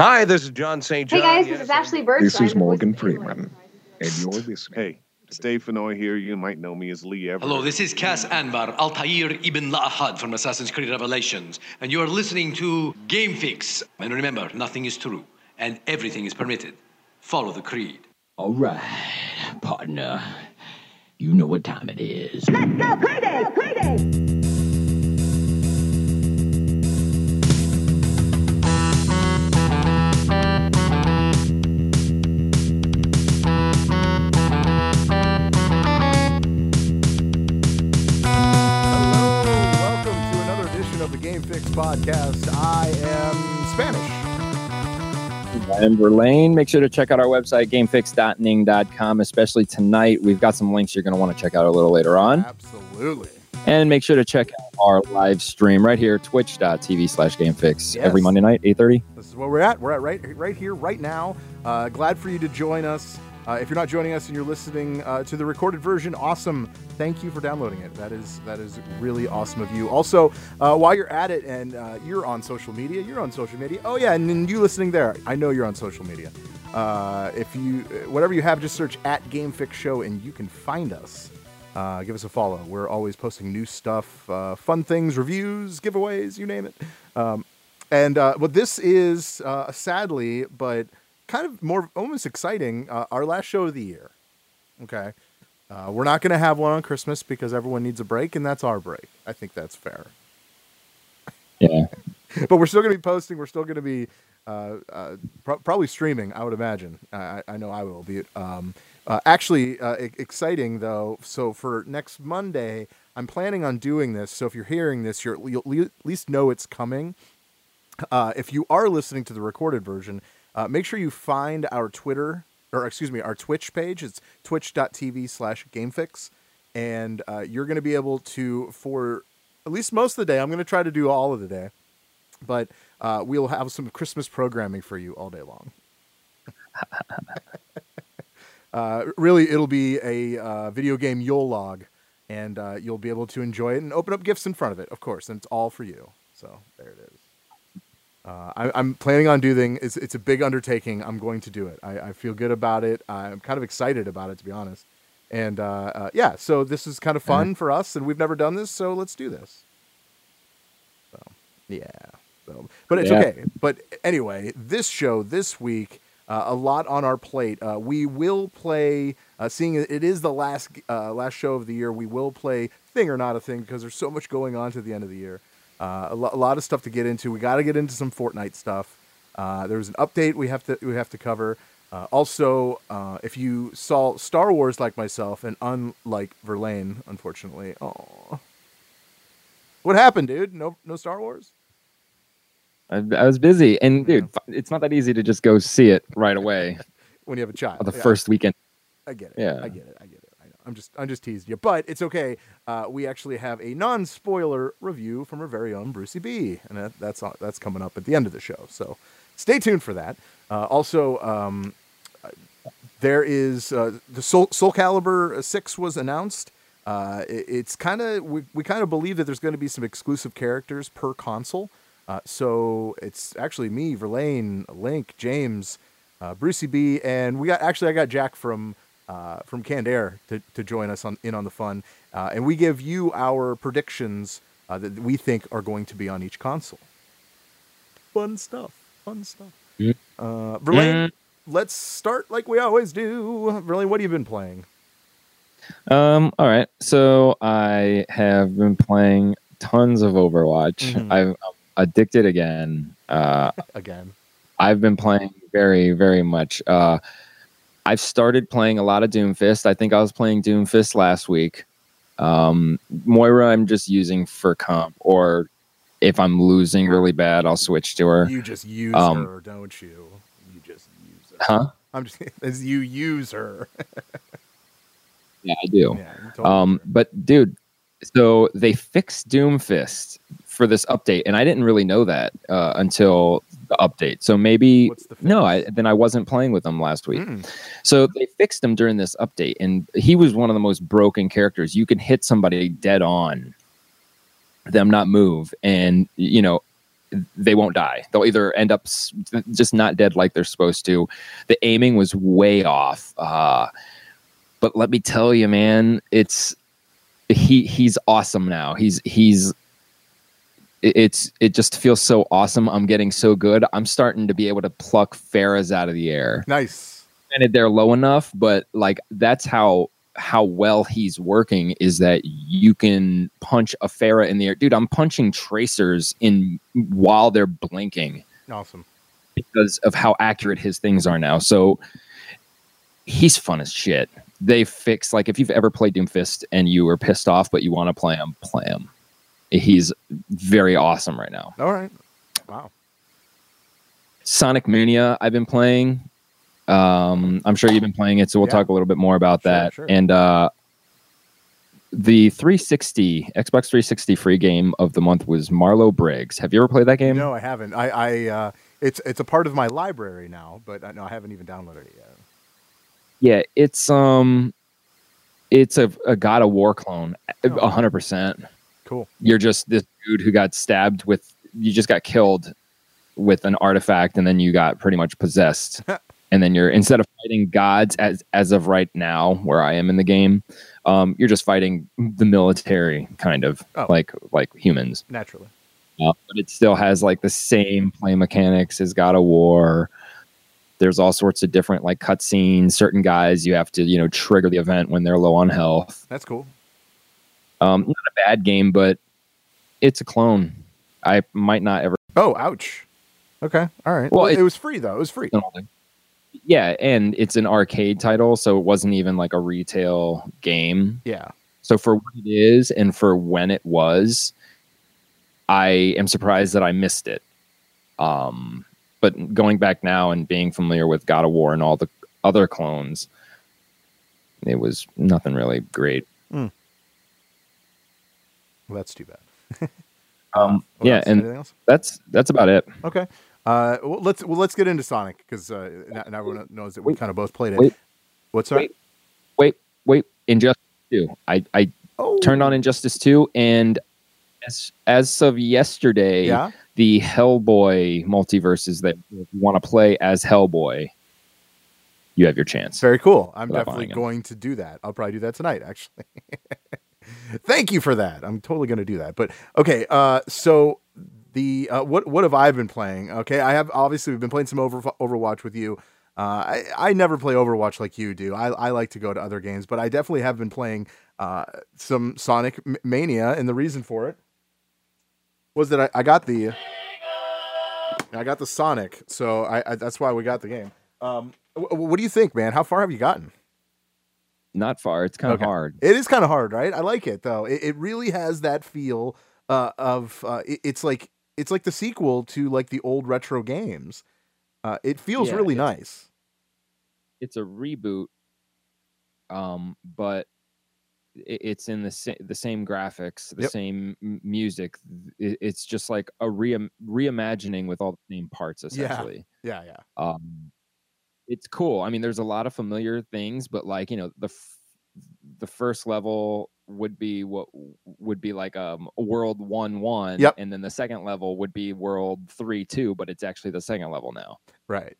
Hi, this is John St. John. Hey guys, Yes, this is Ashly Burch. This is Morgan. Freeman, and you're listening. Hey, it's Dave Fenoy here. You might know me as Lee Everett. Hello, this is Cass Anvar, Altair ibn La'ahad from Assassin's Creed Revelations, and you are listening to Game Fix. And remember, nothing is true, and everything is permitted. Follow the creed. All right, partner. You know what time it is. Hello, podcast. I am Spanish. I am Verlaine. Make sure to check out our website, gamefix.ning.com, especially tonight. We've got some links you're going to want to check out a little later on. Absolutely. And make sure to check out our live stream right here, twitch.tv slash gamefix, Yes. every Monday night, 8.30. This is where we're at. We're at right right here, right now. Uh, glad for you to join us. Uh, if you're not joining us and you're listening uh, to the recorded version, awesome. Thank you for downloading it. That is that is really awesome of you. Also, uh, while you're at it and uh, you're on social media, you're on social media. Oh yeah, and then you listening there, I know you're on social media. Uh, if you whatever you have, just search at Game Fix Show and you can find us. Uh, give us a follow. We're always posting new stuff, uh, fun things, reviews, giveaways, you name it. Um, and uh, this is uh, sadly, but kind of more almost exciting, uh, our last show of the year. Okay, uh, we're not going to have one on Christmas because everyone needs a break, and that's our break. I think that's fair. Yeah. but we're still going to be posting. We're still going to be uh, uh, pro- probably streaming. I would imagine. I, I know I will be. Um, uh, actually, uh, e- exciting though. So for next Monday, I'm planning on doing this. So if you're hearing this, you're, you'll at least know it's coming. Uh, if you are listening to the recorded version, uh, make sure you find our Twitter or excuse me, our Twitch page. It's twitch.tv slash gamefix. And uh, you're going to be able to, for at least most of the day, I'm going to try to do all of the day, but uh, we'll have some Christmas programming for you all day long. uh, really, it'll be a uh, video game Yule log, and uh, you'll be able to enjoy it and open up gifts in front of it, of course, and it's all for you. So there it is. Uh, I, I'm planning on doing. It's, it's a big undertaking. I'm going to do it. I, I feel good about it. I'm kind of excited about it, to be honest. And uh, uh, yeah, so this is kind of fun for us, and we've never done this, so let's do this. So yeah. So, but it's Yeah. okay. But anyway, this show this week, uh, a lot on our plate. Uh, we will play. Uh, seeing it it is the last uh, last show of the year, we will play thing or not a thing because there's so much going on to the end of the year. Uh, a, lo- a lot of stuff to get into. We got to get into some Fortnite stuff. Uh, was an update we have to we have to cover. Uh, also, uh, if you saw Star Wars like myself, and unlike Verlaine, unfortunately, oh, what happened, dude? No, no Star Wars. I, I was busy. And, dude, f- it's not that easy to just go see it right away when you have a child. the Yeah, first weekend. I get it. Yeah. I get it. I get it. I'm just I'm just teasing you, but it's okay. Uh, we actually have a non-spoiler review from our very own Brucey B, and that, that's that's coming up at the end of the show. So stay tuned for that. Uh, also, um, there is uh, the Soul, Soul Calibur Six was announced. Uh, it- it's kind of we, we kind of believe that there's going to be some exclusive characters per console. Uh, so it's actually me, Verlaine, Link, James, uh, Brucey B, and we got actually I got Jack from uh, from Canned Air to, to join us on in on the fun, uh, and we give you our predictions uh, that we think are going to be on each console. Fun stuff, fun stuff. Mm. Uh, Verlaine, let's start like we always do. Verlaine, what have you been playing? Um, all right. So I have been playing tons of Overwatch. Mhm. I've, I'm addicted again. Uh, Again, I've been playing very, very much. Uh, I've started playing a lot of Doomfist. I think I was playing Doomfist last week. Um, Moira, I'm just using for comp, or if I'm losing really bad, I'll switch to her. you just use Um, her, don't you? You just use her. Huh? I'm just as you use her. Yeah, I do. yeah, totally Um, but dude, so they fixed Doomfist for this update, and I didn't really know that uh, until the update. So maybe the no, I then I wasn't playing with them last week. Mm. So they fixed him during this update, and he was one of the most broken characters. You can hit somebody dead on, them not move, and you know, they won't die. They'll either end up just not dead like they're supposed to. The aiming was way off. Uh, but let me tell you, man, it's he he's awesome now. He's he's it- it's it just feels so awesome. I'm getting so good. I'm starting to be able to pluck Pharahs out of the air. Nice. Granted, they're low enough, but like that's how how well he's working is that you can punch a Pharah in the air. Dude, I'm punching tracers in while they're blinking Awesome. because of how accurate his things are now. So he's fun as shit. They fix like if you've ever played Doomfist and you were pissed off but you want to play him, play him. He's very awesome right now. All right. Wow. Sonic Mania, I've been playing. Um, I'm sure you've been playing it, so we'll Yeah. talk a little bit more about Sure, that. sure. And uh, the 360 Xbox 360 free game of the month was Marlow Briggs. Have you ever played that game? No, I haven't. I, I uh, it's it's a part of my library now, but I, no, I haven't even downloaded it yet. Yeah, it's um, it's a, a God of War clone, Oh. a hundred percent. Cool. You're just this dude who got stabbed with. You just got killed with an artifact, and then you got pretty much possessed. and then you're instead of fighting gods as as of right now, where I am in the game, um, you're just fighting the military, kind of Oh. like like humans. Naturally. Uh, but it still has like the same play mechanics as God of War. There's all sorts of different like cutscenes. Certain guys you have to you know trigger the event when they're low on health. That's cool. Um, not a bad game, but it's a clone. I might not ever. Oh, ouch. Okay. All right. Well, Well, it, it- was free though. It was free. Yeah, and it's an arcade title, so it wasn't even like a retail game. Yeah. So for what it is and for when it was, I am surprised that I missed it. Um, but going back now and being familiar with God of War and all the other clones, it was nothing really great. Well, that's too bad. Um, What yeah, else? and anything else? that's that's about it. Okay. Uh, well, let's well let's get into Sonic because uh, now, now everyone knows that we Wait. kind of both played it. Wait. What's that? Wait, wait, Injustice Two. I I Oh, turned on Injustice Two, and as as of yesterday, Yeah. the Hellboy multiverses that you want to play as Hellboy, you have your chance. Very cool. I'm definitely buying it. going to do that. I'll probably do that tonight, actually. Thank you for that. I'm totally going to do that. But okay, uh, so the uh, what what have I been playing? Okay, I have obviously we've been playing some over, Overwatch with you. Uh, I I never play Overwatch like you do. I I like to go to other games, but I definitely have been playing uh, some Sonic Mania, and the reason for it was that I, I got the I got the Sonic, so I, I that's why we got the game. Um, wh- what do you think, man? How far have you gotten? Not far. It's kind of Okay. hard. It is kind of hard, right? I like it though. It, it really has that feel uh, of uh, it- it's like it's like the sequel to like the old retro games. Uh, it feels Yeah, really it's- nice. It's a reboot, um, but it, it's in the sa- the same graphics, the Yep. same m- music. It, it's just like a re- reimagining with all the same parts, Yeah. essentially. Yeah, yeah, um it's cool i mean there's a lot of familiar things but like you know the f- the first level would be what would be like um world one one Yep. and then the second level would be world three two but it's actually the second level now right.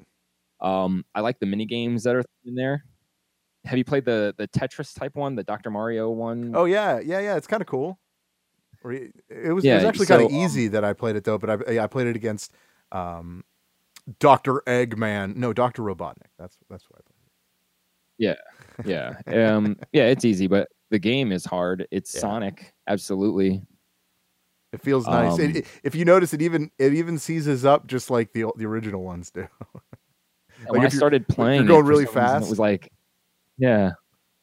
um i like the mini games that are in there have you played the the tetris type one the dr mario one? Oh yeah, yeah, yeah. It's kind of cool. It was, it was actually kind of so, um, easy that I played it though, but I I played it against um, Doctor Eggman. No, Doctor Robotnik. That's that's what I played. yeah yeah, um yeah it's easy but the game is hard it's Yeah. sonic absolutely It feels nice. Um, it- if you notice, it even it even seizes up just like the the original ones do. Like, when I you're- started you're playing, it, going really fast? it was like, yeah,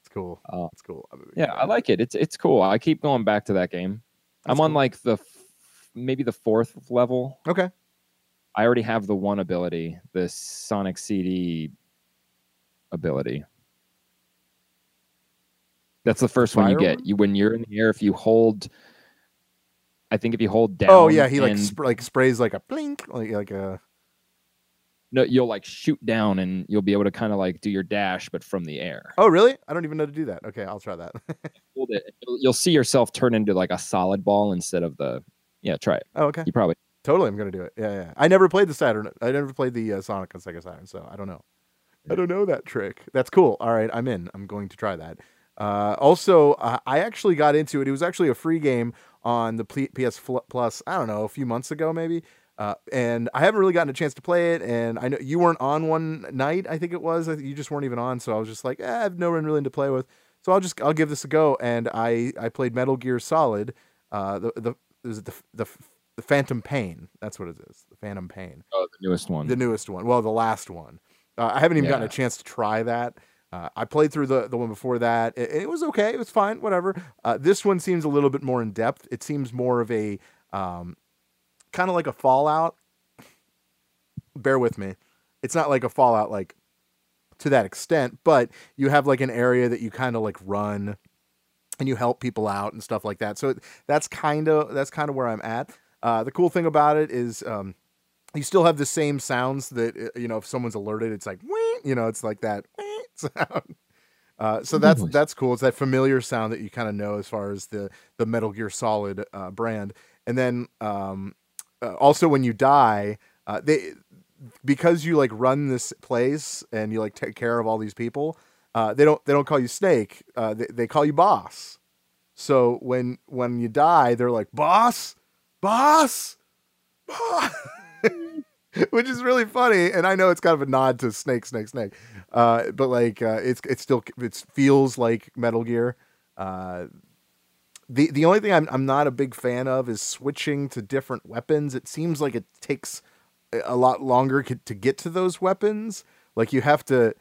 It's cool. Oh. It's cool. Yeah, I like it. It's it's cool. I keep going back to that game. That's I'm on cool. like the f- maybe the fourth level. Okay. I already have the one ability, the Sonic CD ability. That's the first one you get. You when you're in the air, if you hold, I think if you hold oh, down. Oh yeah, he like and- sp- like sprays like a blink, like like a no, you'll like shoot down and you'll be able to kind of like do your dash, but from the air. Oh really? I don't even know to do that. Okay, I'll try that. Hold it. You'll, you'll see yourself turn into like a solid ball instead of the. Yeah, try it. oh okay. You probably totally. I'm gonna do it. Yeah, yeah. I never played the Saturn. I never played the uh, Sonic on Sega Saturn, so I don't know. I don't know that trick. That's cool. All right, I'm in. I'm going to try that. Uh, also, uh, I actually got into it. It was actually a free game on the P- PS Plus. I don't know, a few months ago maybe. Uh, and I haven't really gotten a chance to play it. And I know you weren't on one night. I think it was. You just weren't even on. So I was just like, eh, I have no one really to play with. So I'll just I'll give this a go. And I I played Metal Gear Solid. Uh, the the is it the the the Phantom Pain? That's what it is. The Phantom Pain. Oh, the newest one. The newest one. Well, the last one. Uh, I haven't even gotten a chance to try that. Uh, I played through the, the one before that. It, it was okay. It was fine. Whatever. Uh, this one seems a little bit more in depth. It seems more of a um, kind of like a Fallout. Bear with me. It's not like a Fallout like to that extent, but you have like an area that you kind of like run and you help people out and stuff like that. So that's kind of that's kind of where I'm at. Uh, the cool thing about it is um, you still have the same sounds that uh, you know if someone's alerted, it's like you know it's like that sound. Uh, so that's that's cool. It's that familiar sound that you kind of know as far as the the Metal Gear Solid uh, brand. And then um, uh, also when you die, uh, they because you like run this place and you like take care of all these people. Uh, they don't they don't call you Snake. Uh, they they call you Boss. So when when you die, they're like Boss, Boss, Boss. which is really funny. And I know it's kind of a nod to Snake, Snake, Snake, uh, but like uh, it's it's still it feels like Metal Gear. Uh, the the only thing I'm I'm not a big fan of is switching to different weapons. It seems like it takes a lot longer to get to those weapons. Like you have to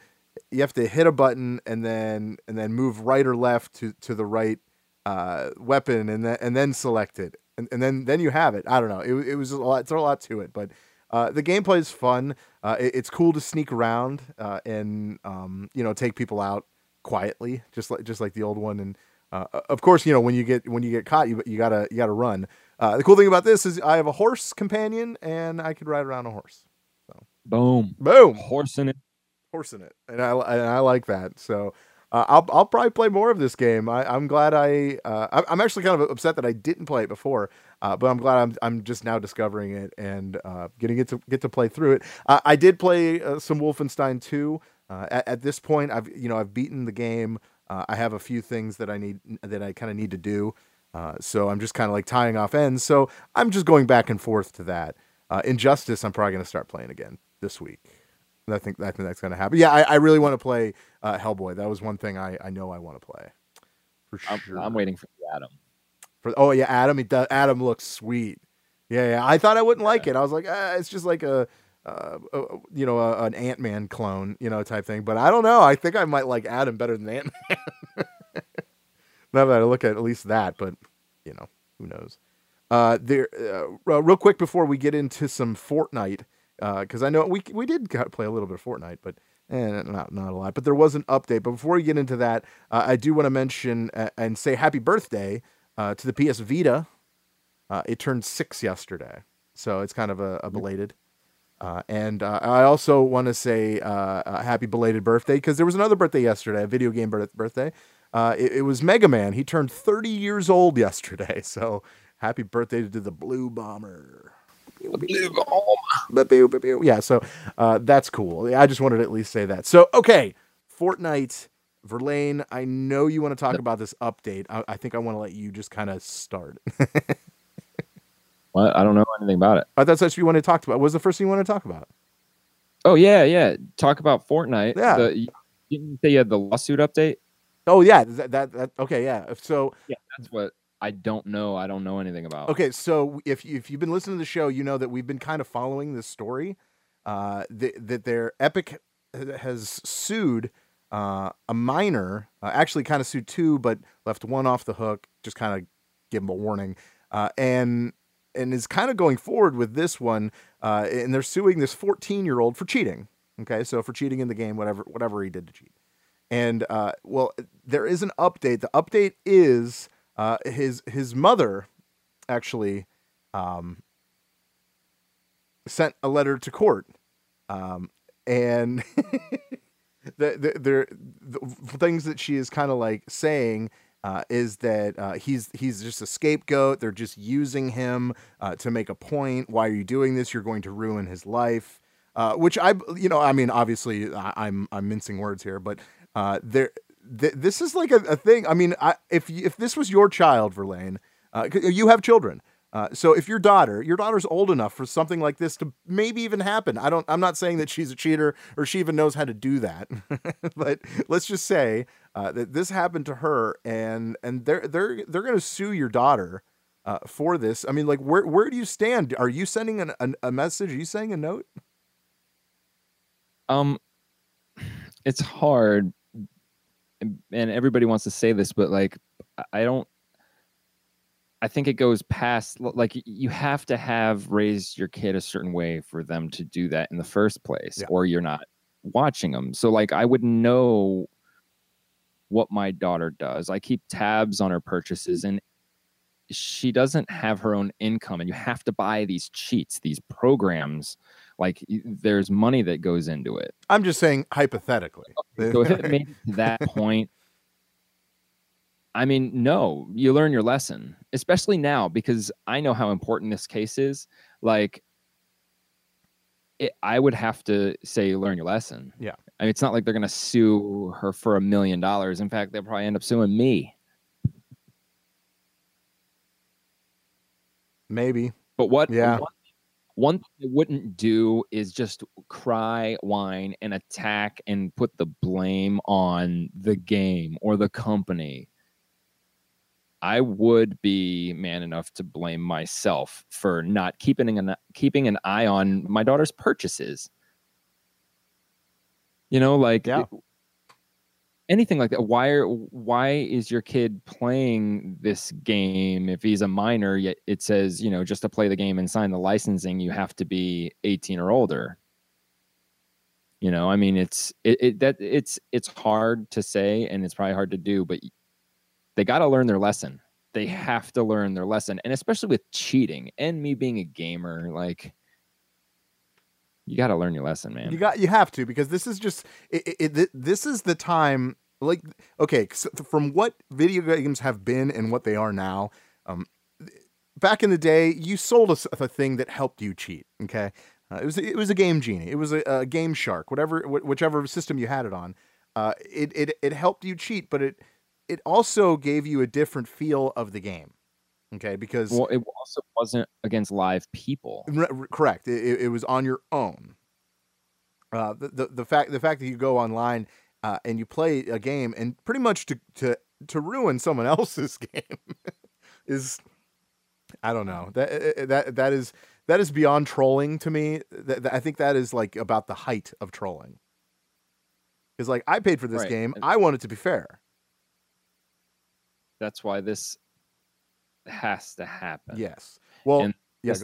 you have to hit a button and then and then move right or left to to the right uh, weapon and then and then select it and, and then then you have it. I don't know. It, it was a lot. It's a lot to it, but uh, the gameplay is fun. Uh, it- it's cool to sneak around uh, and um, you know take people out quietly, just like just like the old one. And uh, of course, you know when you get when you get caught, you you gotta you gotta run. Uh, the cool thing about this is I have a horse companion and I could ride around a horse. So boom. Boom, Horse in it. horse in it, and I and I like that. So. Uh, I'll I'll probably play more of this game. I, I'm glad I uh, I'm- actually kind of upset that I didn't play it before, uh, but I'm glad I'm I'm just now discovering it and uh, getting it to get to play through it. Uh, I did play uh, some Wolfenstein 2. Uh, at, at this point, I've you know I've beaten the game. I have a few things that I need that I kind of need to do. So I'm just kind of like tying off ends. So I'm just going back and forth to that. Injustice, I'm probably going to start playing again this week. I think I think that's going to happen. Yeah, I, I really want to play uh, Hellboy. That was one thing I, I know I want to play for I'm, sure. I'm waiting for Atom. For oh yeah, Atom. He does, Atom looks sweet. Yeah, yeah. I thought I wouldn't like it. I was like, ah, it's just like a, uh, a you know, a, an Ant Man clone, you know, type thing. But I don't know. I think I might like Atom better than Ant Man. now that I look at at least that, but you know, who knows? Uh, there, uh, real quick before we get into some Fortnite, because I know we we did play a little bit of Fortnite, but eh, not not a lot. But there was an update. But before we get into that, uh, I do want to mention uh, and say happy birthday uh, to the PS Vita. Uh, it turned six yesterday, so it's kind of a, a belated. Uh, and uh, I also want to say uh, a happy belated birthday because there was another birthday yesterday, a video game birth- birthday. Uh, it, it was Mega Man. He turned 30 years old yesterday. So happy birthday to the Blue Bomber. Yeah, so uh, that's cool. I just wanted to at least say that. So, okay, Fortnite, Verlaine, I know you want to talk about this update. I, I think I want to let you just kind of start. What? I don't know anything about it. I thought that's what you wanted to talk about. What was the first thing you wanted to talk about? Oh yeah, yeah. Talk about Fortnite. Yeah. The, you didn't say you had the lawsuit update? Oh yeah, that, that, that okay, yeah. So yeah, That's what I don't know. I don't know anything about. Okay, so if if you've been listening to the show, you know that we've been kind of following this story. Uh, that that their Epic has sued uh, a minor, uh, actually kind of sued two, but left one off the hook. Just kind of give them a warning, uh, and and is kind of going forward with this one. Uh, and they're suing this 14 year old for cheating. Okay, so for cheating in the game, whatever whatever he did to cheat. And uh, well, there is an update. The update is uh, his his mother actually um, sent a letter to court, um, and the, the, there the things that she is kind of like saying uh, is that uh, he's he's just a scapegoat. They're just using him uh, to make a point. Why are you doing this? You're going to ruin his life. Uh, which I, you know, I mean, obviously, I, I'm I'm mincing words here, but uh, there, th- this is like a, a thing. I mean, I, if if this was your child, Verlaine, uh, you have children. Uh, so if your daughter, your daughter's old enough for something like this to maybe even happen. I don't. I'm not saying that she's a cheater or she even knows how to do that, but let's just say uh, that this happened to her, and and they're they're they're going to sue your daughter uh, for this. I mean, like, where where do you stand? Are you sending an, an, a message? Are you saying a note? Um, it's hard, and everybody wants to say this, but like, I- I don't. I think it goes past like you have to have raised your kid a certain way for them to do that in the first place, Yeah. or you're not watching them. So like, I would know what my daughter does. I keep tabs on her purchases, and she doesn't have her own income, and you have to buy these cheats, these programs. Like, there's money that goes into it. I'm just saying hypothetically. So if it made it to that point, I mean, no, you learn your lesson, especially now because I know how important this case is. Like, it, I would have to say, learn your lesson. Yeah. I mean, it's not like they're going to sue her for a million dollars. In fact, they'll probably end up suing me. Maybe. But what? Yeah. One, one thing I wouldn't do is just cry, whine, and attack and put the blame on the game or the company. I would be man enough to blame myself for not keeping an keeping an eye on my daughter's purchases. You know, like Yeah. Anything like that. Why are why is your kid playing this game if he's a minor? Yet it says you know just to play the game and sign the licensing, you have to be eighteen or older. You know, I mean, it's it, it that it's it's hard to say and it's probably hard to do, but they got to learn their lesson. They have to learn their lesson, and especially with cheating and me being a gamer, like you got to learn your lesson, man. You got you have to because this is just it, it, it, this is the time like okay so from what video games have been and what they are now um back in the day you sold us a thing that helped you cheat okay? Uh, it was it was a game genie. It was a, a game shark whatever wh- whichever system you had it on. Uh it, it it helped you cheat but it it also gave you a different feel of the game okay because well, it also wasn't against live people. R- r- correct. It, it- it was on your own. Uh, the, the the fact the fact that you go online uh, and you play a game and pretty much to to to ruin someone else's game is I don't know that uh, that that is that is beyond trolling to me. That, that- I think that is like about the height of trolling. Because like I paid for this Right. game, And- I want it to be fair. That's why this has to happen. Yes. Well, and this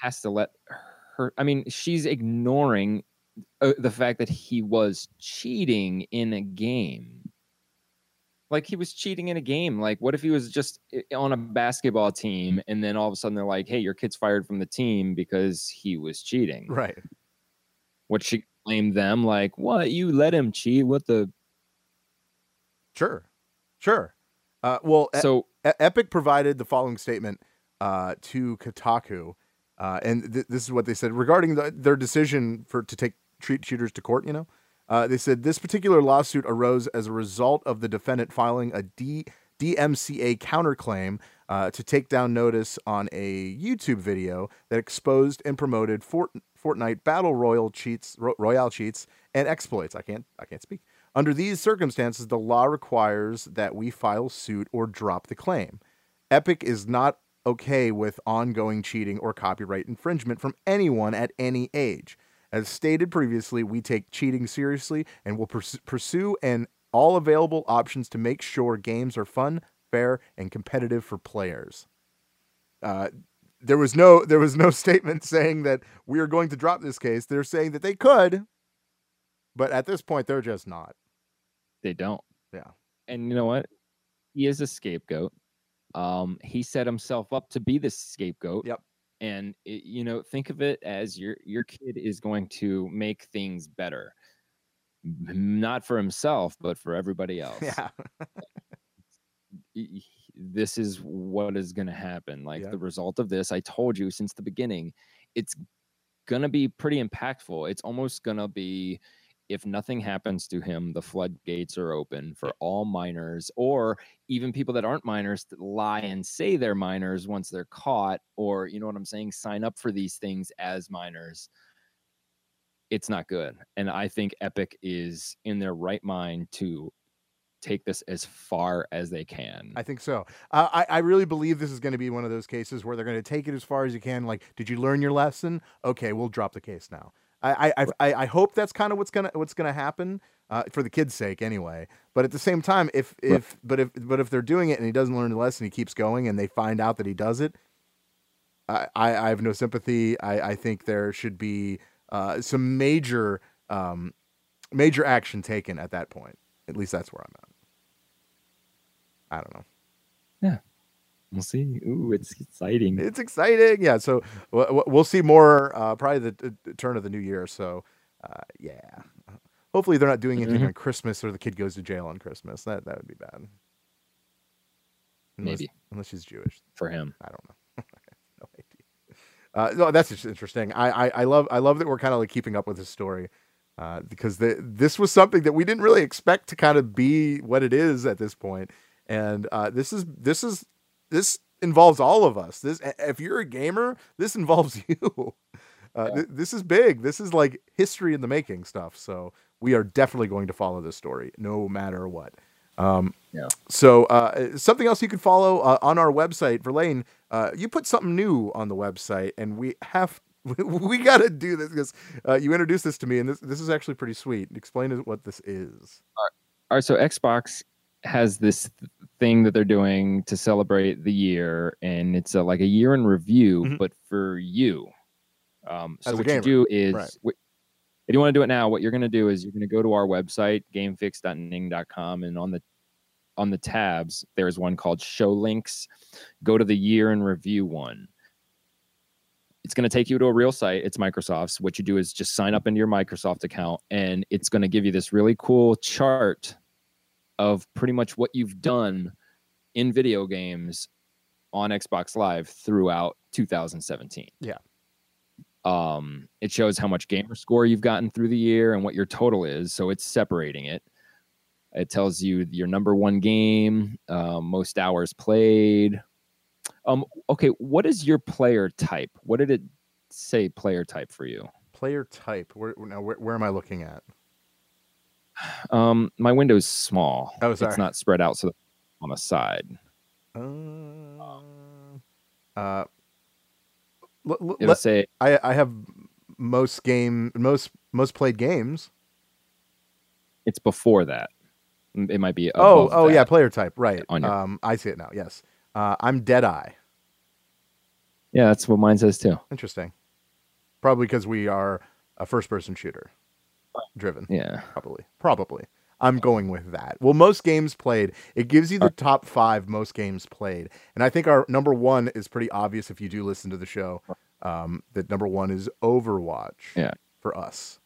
has to let her. I mean, she's ignoring uh, the fact that he was cheating in a game. Like he was cheating in a game. Like, what if he was just on a basketball team and then all of a sudden they're like, "Hey, your kid's fired from the team because he was cheating." right. Would she blame them? Like, what? You let him cheat? What the? Sure. Sure. Uh, well, e- So Epic provided the following statement uh, to Kotaku, uh, and th- this is what they said regarding the, their decision for to take treat cheaters to court. You know, uh, they said this particular lawsuit arose as a result of the defendant filing a D- DMCA counterclaim uh, to take down notice on a YouTube video that exposed and promoted Fort- Fortnite battle royal cheats, ro- royale cheats, and exploits. I can't, I can't speak. Under these circumstances, the law requires that we file suit or drop the claim. Epic is not okay with ongoing cheating or copyright infringement from anyone at any age. As stated previously, we take cheating seriously and will purs- pursue and all available options to make sure games are fun, fair, and competitive for players. Uh, there was no there was no statement saying that we are going to drop this case. They're saying that they could, but at this point they're just not. They don't. Yeah. And you know what? He is a scapegoat. Um, he set himself up to be the scapegoat. Yep. And it, you know, think of it as your your kid is going to make things better, not for himself, but for everybody else. Yeah. this is what is going to happen. Like Yeah. the result of this, I told you since the beginning, it's going to be pretty impactful. It's almost going to be if nothing happens to him, the floodgates are open for all minors or even people that aren't minors that lie and say they're minors once they're caught, or you know what I'm saying, sign up for these things as minors. It's not good. And I think Epic is in their right mind to take this as far as they can. I think so. Uh, I I really believe this is going to be one of those cases where they're going to take it as far as you can. Like, did you learn your lesson? Okay, we'll drop the case now. I I I, I hope that's kind of what's gonna what's gonna happen uh, for the kid's sake, anyway. But at the same time, if if but if but if they're doing it and he doesn't learn the lesson, he keeps going, and they find out that he does it. I I, I have no sympathy. I I think there should be uh, some major um, major action taken at that point. At least that's where I'm at. I don't know. We'll see. Ooh, it's exciting. It's exciting. Yeah. So we'll see more uh, probably the, turn of the new year. So uh, yeah. Hopefully they're not doing anything Mhm. on Christmas or the kid goes to jail on Christmas. That that would be bad. Unless, Maybe. unless she's Jewish. for him. I don't know. no idea. Uh, no, that's just interesting. I, I, I love I love that we're kind of like keeping up with this story uh, because the, this was something that we didn't really expect to kind of be what it is at this point. And uh, this is this is this involves all of us. This if you're a gamer, this involves you. Uh, th- this is big. This is like history in the making stuff. So we are definitely going to follow this story, no matter what. Um, Yeah. So uh, something else you can follow uh, on our website, Verlaine. Uh, you put something new on the website, and we have we got to do this because uh, you introduced this to me, and this this is actually pretty sweet. Explain what this is. All right, so Xbox has this th- thing that they're doing to celebrate the year, and it's a, like a year in review, Mhm. but for you. Um, so what gamer, you do is, right. if you want to do it now, what you're going to do is you're going to go to our website, gamefix.ning.com, and on the on the tabs, there's one called Show Links. Go to the year in review one. It's going to take you to a real site. It's Microsoft's. What you do is just sign up into your Microsoft account, and it's going to give you this really cool chart of pretty much what you've done in video games on Xbox Live throughout 2017. Yeah. Um, it shows how much gamer score you've gotten through the year and what your total is. So it's separating it. It tells you your number one game, um, most hours played. Um, okay, what is your player type? What did it say player type for you? Player type. Where now? Where, where am I looking at? Um, my window's small. Oh, sorry. It's not spread out so on the side. Uh, uh, l- l- It'll let- say I I have most game most most played games. it's before that. It might be. Oh oh yeah, player type. Right. on your- Um, I see it now. Yes. Uh, I'm Deadeye. yeah. That's what mine says too. Interesting. Probably because we are a first person shooter driven. Yeah. Probably. Probably. I'm going with that. Well, most games played. It gives you the top five most games played, and I think our number one is pretty obvious if you do listen to the show. Um, that number one is Overwatch. Yeah. For us,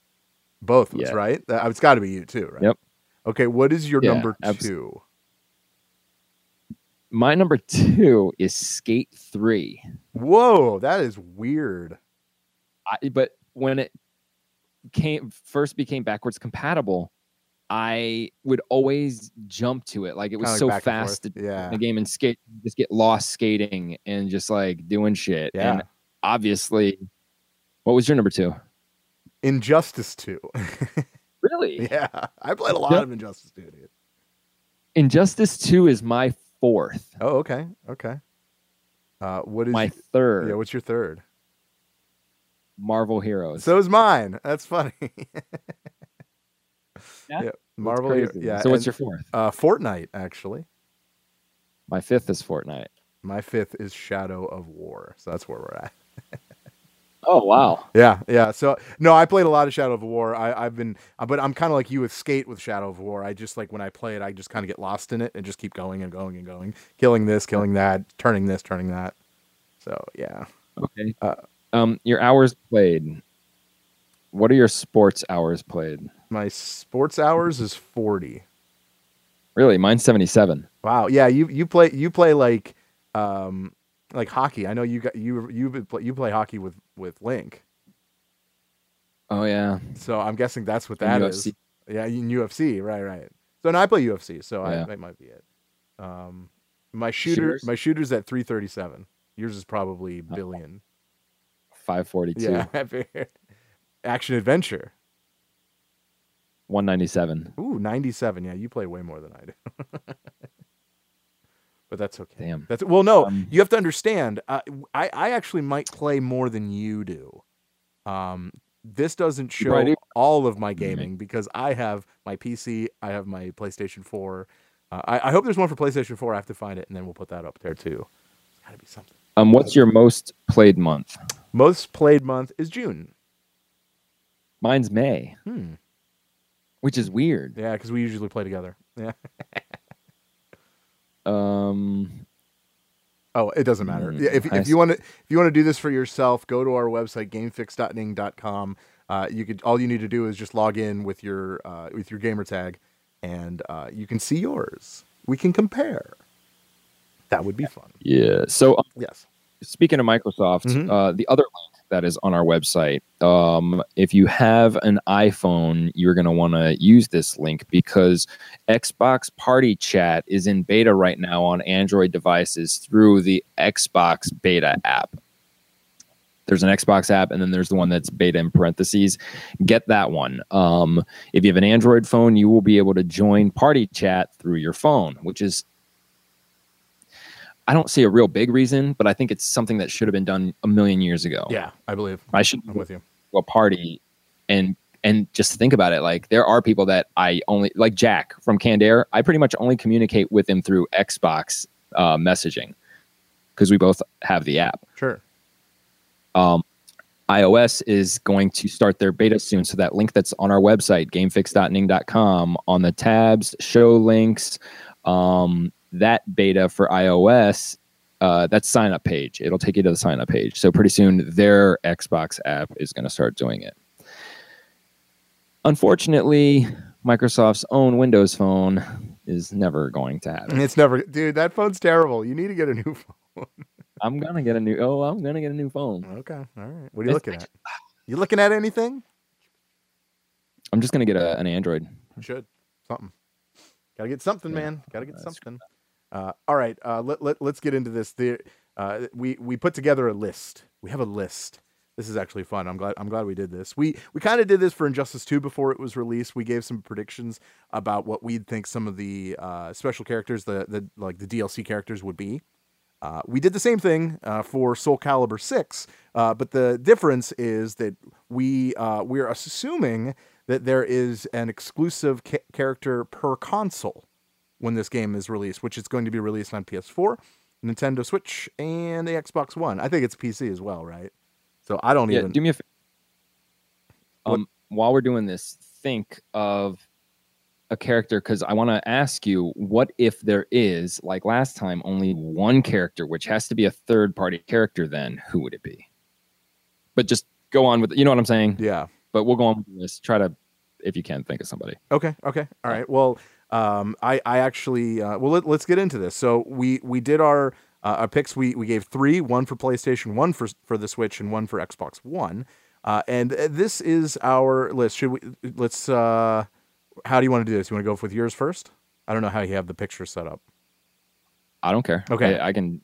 both of us, right? It's got to be you too, right? Yep. Okay. What is your Yeah, number abs- two? My number two is Skate Three. Whoa, that is weird. I, but when it came first became backwards compatible, I would always jump to it. Like it was like so fast Yeah. the game and skate, just get lost skating and just like doing shit. Yeah. And obviously, what was your number two? Injustice 2. Really? yeah. I played a lot Yep. of Injustice 2, dude. Injustice Two is my fourth. Oh, okay. Okay. Uh, what is My third. Yeah, what's your third? Marvel Heroes. So is mine. That's funny. Yeah? Yeah, Marvel. Yeah. So what's and, your fourth? uh Fortnite actually. My fifth is Fortnite. My fifth is Shadow of War. So that's where we're at. Oh wow. Yeah, yeah. So no, I played a lot of Shadow of War. I, I've been, uh, but I'm kind of like you with Skate with Shadow of War. I just like when I play it, I just kind of get lost in it and just keep going and going and going, killing this, killing that, turning this, turning that. So yeah, Okay. Uh, um, your hours played. What are your sports hours played? my sports hours is forty. Really, mine's 77. Wow. Yeah, you you play you play like um like hockey. I know you got you you play you play hockey with with Link. Oh yeah. So I'm guessing that's what that is. Yeah, in UFC, right, right. So now I play UFC, so I, that might be it. Um, my shooter, Shooters? my shooter's at 337. Yours is probably Oh. billion. 542. Yeah, action adventure. 197. Ooh, 97. Yeah, you play way more than I do. but that's okay. Damn. That's well, no, Um, you have to understand. Uh, I I actually might play more than you do. Um, this doesn't show do. all of my gaming because I have my PC, I have my PlayStation 4. Uh, I, I hope there's one for PlayStation 4. I have to find it, and then we'll put that up there too. It's got to be something. Um, what's your most played month? Most played month is June. Mine's May, Hmm. which is weird. Yeah, because we usually play together. Yeah. Um, Oh, it doesn't matter. Mm, Yeah, if, if you want to if you want to do this for yourself, go to our website gamefix.ning.com. Uh, you could all you need to do is just log in with your uh, with your gamer tag, and uh, you can see yours. We can compare. That would be fun. yeah. So um, Yes. Speaking of Microsoft, Mhm. uh, the other link that is on our website, um, if you have an iPhone, you're going to want to use this link because Xbox Party Chat is in beta right now on Android devices through the Xbox Beta app. There's an Xbox app, and then there's the one that's beta in parentheses. Get that one. Um, if you have an Android phone, you will be able to join Party Chat through your phone, which is I don't see a real big reason, but I think it's something that should have been done a million years ago. Yeah, I believe. I should I'm with you. a party and and just think about it. Like there are people that I only like Jack from Canned Air. I pretty much only communicate with him through Xbox uh, messaging because we both have the app. Sure. Um, iOS is going to start their beta soon. So that link that's on our website, gamefix.ning.com, on the tabs, show links, um, that beta for iOS, uh, that's sign up page. It'll take you to the sign up page. So pretty soon their Xbox app is going to start doing it. Unfortunately, Microsoft's own Windows phone is never going to happen. It's never, dude. That phone's terrible. You need to get a new phone. I'm gonna get a new. Oh, I'm gonna get a new phone. Okay. All right. What are you It's- looking at? You looking at anything? I'm just gonna get a, an Android. You should. Something. Got to get something, Yeah, man. Got to get that's something. Uh, all right. Uh, let, let, let's get into this. The, uh, we, we put together a list. We have a list. This is actually fun. I'm glad. I'm glad we did this. We we kind of did this for Injustice 2 before it was released. We gave some predictions about what we'd think some of the uh, special characters, the the like the DLC characters, would be. Uh, we did the same thing uh, for Soul Calibur 6, uh, but the difference is that we we're assuming that there is an exclusive ca- character per console when this game is released, which is going to be released on PS4, Nintendo Switch, and the Xbox One. I think it's PC as well, right? So I don't Yeah, even. do me a favor. Um, while we're doing this, think of a character because I want to ask you, what if there is, like last time, only one character, which has to be a third party character? Then who would it be? But just go on with, you know what I'm saying. yeah. But we'll go on with this. Try to, if you can, think of somebody. Okay. Okay. All right. Well, um, I I actually uh, well let, let's get into this. So we we did our uh, our picks. We we gave three: one for PlayStation, one for for the Switch, and one for Xbox One. Uh, and this is our list. Should we let's? Uh, how do you want to do this? You want to go with yours first? I don't know how you have the picture set up. I don't care. Okay. I, I can.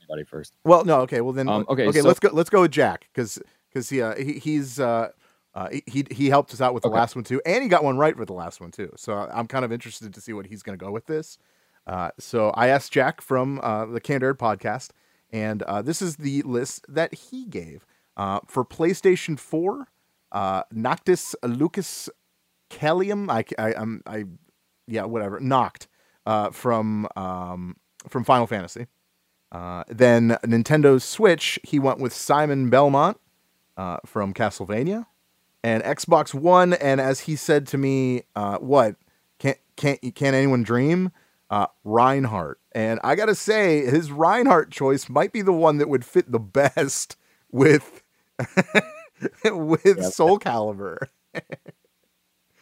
Anybody first? Well, no. Okay. Well then. Um, okay, Okay. so- let's go. Let's go with Jack because because he, uh, he he's uh, uh, he he helped us out with the Okay. last one too, and he got one right for the last one too. So I'm kind of interested to see what he's going to go with this. Uh, so I asked Jack from uh, the Candid podcast, and uh, this is the list that he gave uh, for PlayStation 4. Uh, Noctis Lucis Caelum. I, I, I'm, I, yeah, whatever. Uh, from um, from Final Fantasy. Uh, then Nintendo Switch, he went with Simon Belmont uh, from Castlevania, and Xbox One. And as he said to me, uh, "What can't can't can't anyone dream?" Uh, Reinhardt, and I gotta say, his Reinhardt choice might be the one that would fit the best with with Yep. Soul Calibur.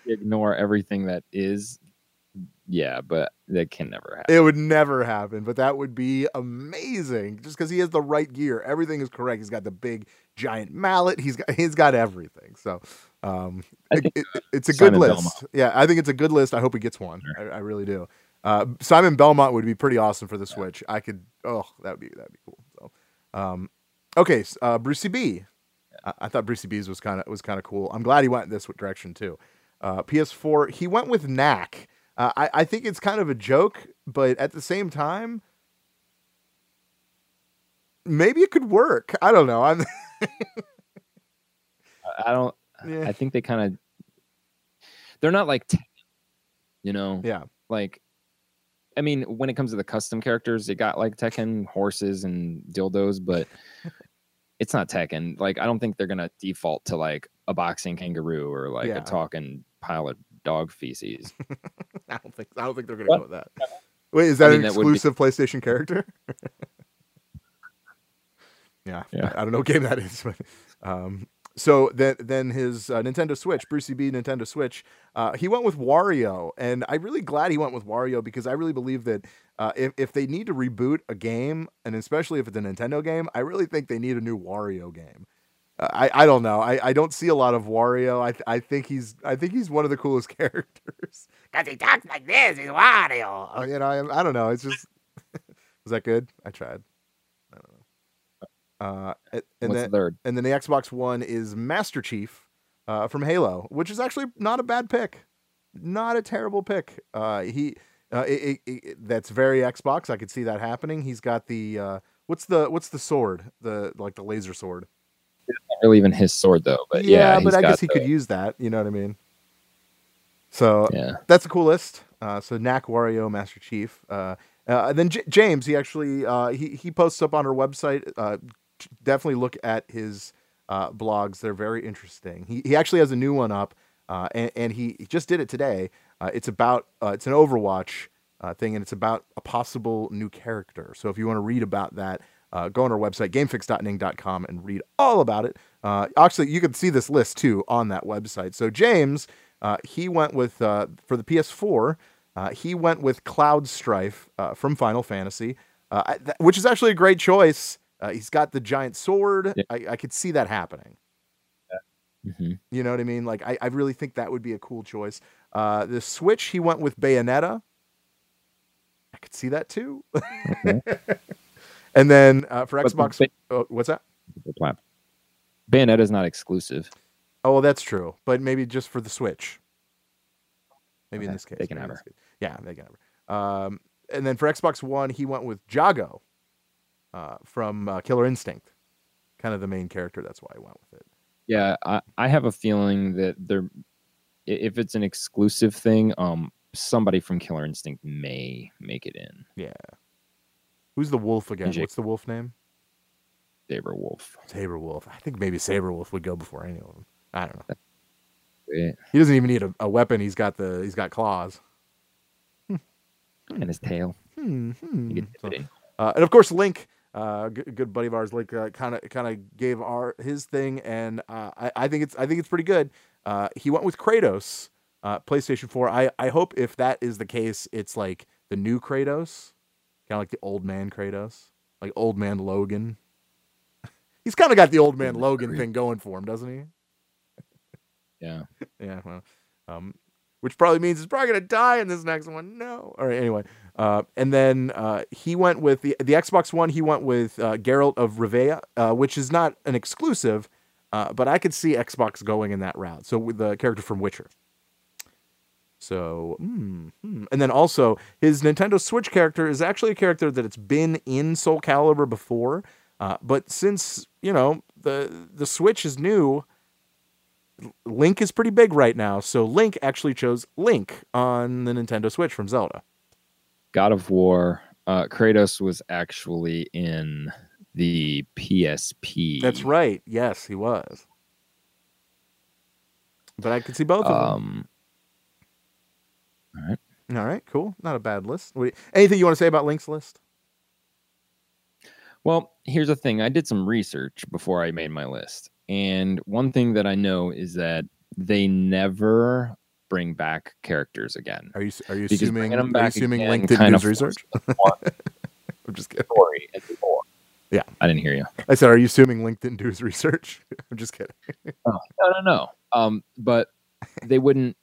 Ignore everything that is yeah, but that can never happen. It would never happen, but that would be amazing. Just because he has the right gear, everything is correct. He's got the big giant mallet. He's got he's got everything. So um, it, it- it's a Simon good list. Belmont. Yeah, I think it's a good list. I hope he gets one. I, I really do. Uh, Simon Belmont would be pretty awesome for the Switch. I could. Oh, that would be that'd be cool. So, um, okay, uh, Brucey B. I, I thought Brucey B's was kind of was kind of cool. I'm glad he went in this direction too. Uh, PS4. He went with Knack. Uh, I I think it's kind of a joke, but at the same time, maybe it could work. I don't know. I'm. I- I don't. yeah. I think they kind of. They're not like, you know, yeah. like. I mean, when it comes to the custom characters, it got like Tekken horses and dildos, but it's not Tekken. Like, I don't think they're gonna default to like a boxing kangaroo or like Yeah. a talking pile of dog feces. I don't think I don't think they're gonna What? go with that. Wait, is that mean, an that be- exclusive PlayStation character? yeah, Yeah. I, I don't know what game that is, but um, so then then his uh, Nintendo Switch, Brucey B Nintendo Switch, uh, he went with Wario, and I'm really glad he went with Wario because I really believe that uh, if if they need to reboot a game, and especially if it's a Nintendo game, I really think they need a new Wario game. Uh, I, I don't know. I, I don't see a lot of Wario. I th- I think he's I think he's one of the coolest characters. Cause he talks like this. He's Wario. Uh, You know. I, I don't know. It's just was that good? I tried. I don't know. Uh, and, What's then the third? and then the Xbox One is Master Chief uh, from Halo, which is actually not a bad pick, not a terrible pick. Uh, he uh, it, it, it- that's very Xbox. I could see that happening. He's got the uh, what's the what's the sword? The like the laser sword. Not really even his sword though, but yeah, but I guess he the- could use that. You know what I mean? So Yeah, that's a cool list. Uh, so Knack, Wario, Master Chief. Uh, uh, and then J- James, he actually uh, he he posts up on our website. Uh, definitely look at his uh, blogs; they're very interesting. He he actually has a new one up, uh, and, and he, he just did it today. Uh, it's about uh, it's an Overwatch uh, thing, and it's about a possible new character. So if you want to read about that, uh, go on our website gamefix.ning.com and read all about it. Actually, you can see this list too on that website. So James, he went with for the PS4. Uh, he went with Cloud Strife from Final Fantasy, th- which is actually a great choice. Uh, he's got the giant sword. Yeah. I, I could see that happening. hmm You know what I mean? Like, I, I really think that would be a cool choice. Uh, the Switch, he went with Bayonetta. I could see that too. and then uh, for But- Xbox, oh, what's that? Bayonetta is not exclusive. Oh, well, that's true. But maybe just for the Switch. Maybe in this case. they can have case. Yeah, they can have her. Um, and then for Xbox One, he went with Jago uh, from uh, Killer Instinct. Kind of the main character. That's why I went with it. Yeah, I, I have a feeling that there, if it's an exclusive thing, um, somebody from Killer Instinct may make it in. Yeah. Who's the wolf again? Jake. What's the wolf name? Sabrewulf. Saber Wolf. I think maybe Sabrewulf would go before any of them. I don't know. Eh, He doesn't even need a, a weapon. He's got the he's got claws. And his tail. Hmm. hmm. So- dip it in. Uh, and of course, Link, uh, good, good buddy of ours, like kind of kind of gave our his thing, and uh, I, I think it's I think it's pretty good. Uh, he went with Kratos, uh, PlayStation Four. I I hope if that is the case, it's like the new Kratos, kind of like the old man Kratos, like old man Logan. He's kind of got the old man Logan thing going for him, doesn't he? Yeah. Yeah, well, um, which probably means he's probably gonna die in this next one. No. All right. Anyway, uh, and then uh, he went with the the Xbox One. He went with uh, Geralt of Rivia, uh, which is not an exclusive, uh, but I could see Xbox going in that route. So with the character from Witcher. So, hmm, hmm. and then also his Nintendo Switch character is actually a character that it's been in Soul Calibur before, uh, but since you know the the Switch is new, Link is pretty big right now. So Link actually chose Link on the Nintendo Switch from Zelda. God of War. Uh, Kratos was actually in the PSP. That's right. Yes, he was. But I could see both of them. Um, all right. All right, cool. Not a bad list. Anything you want to say about Link's list? Well, here's the thing. I did some research before I made my list. And one thing that I know is that they never bring back characters again. Are you are you Because assuming bringing 'em are you assuming again LinkedIn news research? I'm just kidding. Yeah. I didn't hear you. I said, are you assuming LinkedIn news research? I'm just kidding. Oh, no, no, no. Um, but they wouldn't.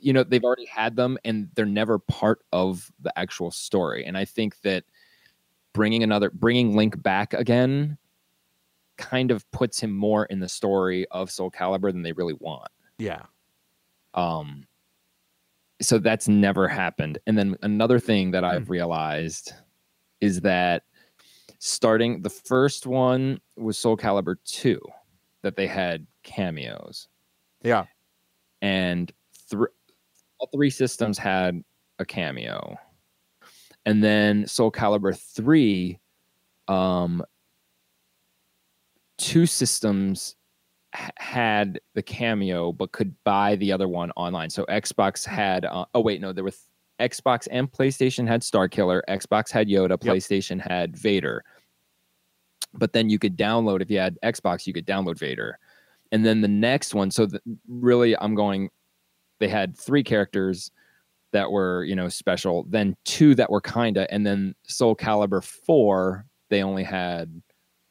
You know, they've already had them, and they're never part of the actual story. And I think that bringing another, bringing Link back again, kind of puts him more in the story of Soul Calibur than they really want. Yeah. Um, so that's never happened. And then another thing that I've realized is that starting the first one was Soul Calibur 2 that they had cameos Yeah. and thr all three systems had a cameo. And then Soul Calibur 3 um two systems had the cameo but could buy the other one online. So Xbox had uh, oh wait no there were th- Xbox and PlayStation had Star Killer, Xbox had Yoda, PlayStation had Vader. But then you could download if you had Xbox you could download Vader. And then the next one so the, really I'm going they had three characters that were, you know, special, then two that were kinda and then Soul Calibur 4 they only had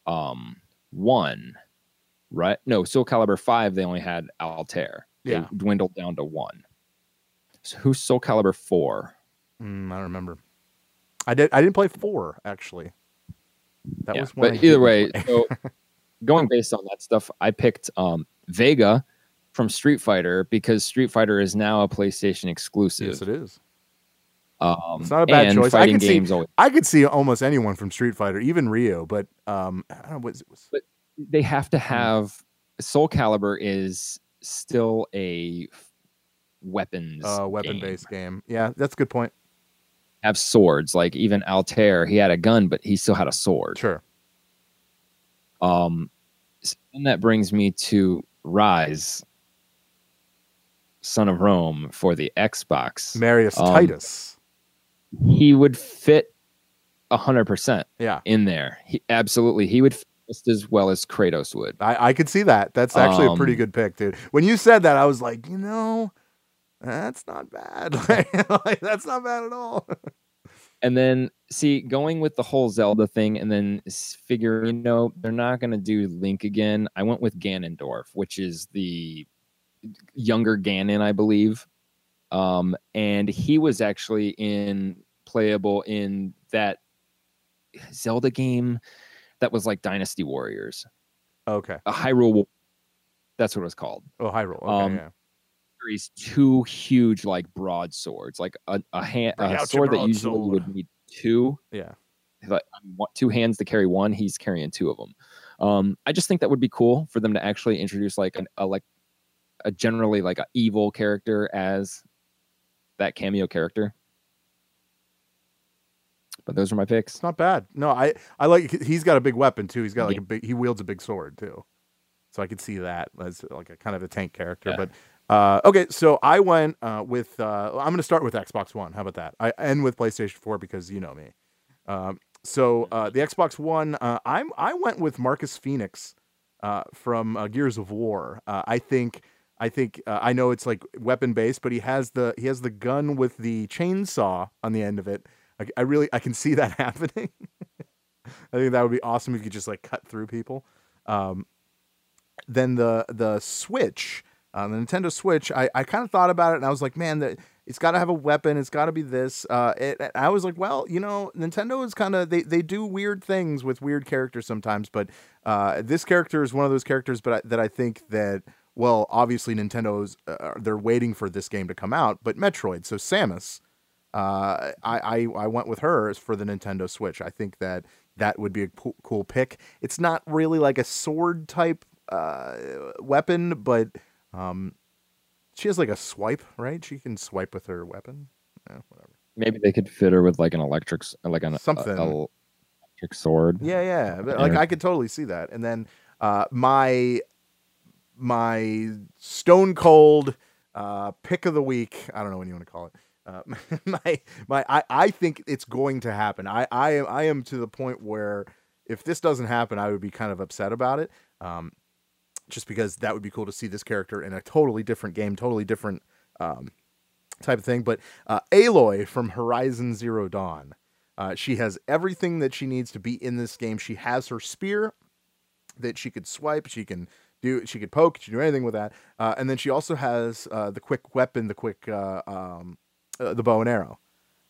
um one, right? No, Soul Calibur five they only had Altair. They Yeah. dwindled down to one. So who's Soul Calibur four? Mm, I don't remember. I did. I didn't play four actually. That Yeah, was one but either way, so going based on that stuff, I picked um Vega from Street Fighter because Street Fighter is now a PlayStation exclusive. yes, it is. Um, It's not a bad choice. I can see- always I could see almost anyone from Street Fighter, even Ryu, but um, I don't know. What was, was, they have to have Soul Calibur is still a weapons uh, game. weapon-based game. Yeah, that's a good point. have swords like even Altair he had a gun but he still had a sword Sure. um and that brings me to Ryse Son of Rome for the Xbox Marius Um, Titus. he would fit a hundred percent Yeah, in there he, absolutely he would just as well as Kratos would I, I could see that. That's actually a pretty Um, good pick, dude. When you said that, I was like, you know, that's not bad. like, that's not bad at all. And then see, going with the whole Zelda thing, and then figure, you know, they're not going to do Link again. I went with Ganondorf, which is the younger Ganon, I believe. Um, and he was actually in playable in that Zelda game that was like Dynasty Warriors, okay. a Hyrule. That's what it was called. Oh, Hyrule. Okay, Um, yeah. Carries two huge, like broadswords, like a, a hand, a sword that usually you would need two Yeah. like I want two hands to carry one he's carrying two of them um i just think that would be cool for them to actually introduce like an, a like a generally like a evil character as that cameo character but those are my picks not bad. No, I I like he's got a big weapon too. He's got like Yeah. a big he wields a big sword too. So I could see that as like a kind of a tank character. Yeah. But uh okay, so I went uh with uh I'm gonna start with Xbox One. How about that? I end with PlayStation 4 because you know me. Um so uh the Xbox One, uh I'm I went with Marcus Phoenix uh from uh, Gears of War. Uh I think I think uh, I know it's like weapon based, but he has the he has the gun with the chainsaw on the end of it. I, I really I can see that happening. I think that would be awesome if you could just like cut through people. Um, then the the Switch, uh, the Nintendo Switch, I, I kind of thought about it and I was like, man, that it's got to have a weapon. It's got to be this. Uh, it, I was like, well, you know, Nintendo is kind of they they do weird things with weird characters sometimes, but uh, this character is one of those characters, but I, that I think that well, obviously Nintendo's uh, they're waiting for this game to come out, but Metroid, so Samus. Uh, I, I I went with her for the Nintendo Switch. I think that that would be a cool, cool pick. It's not really like a sword type uh, weapon, but um, she has like a swipe, right? She can swipe with her weapon. Yeah, whatever. maybe they could fit her with like an electric like an Something. a electric sword Yeah, yeah. But like. I could totally see that. And then uh, my my stone cold uh, pick of the week. I don't know what you want to call it. Uh, my my I, I think it's going to happen. I I am I am to the point where if this doesn't happen, I would be kind of upset about it. Um, just because that would be cool to see this character in a totally different game, totally different um, type of thing. But uh, Aloy from Horizon Zero Dawn, uh, she has everything that she needs to be in this game. She has her spear that she could swipe. She can do. She could poke. She can do anything with that. Uh, and then she also has uh, the quick weapon, the quick uh, um, uh, the bow and arrow.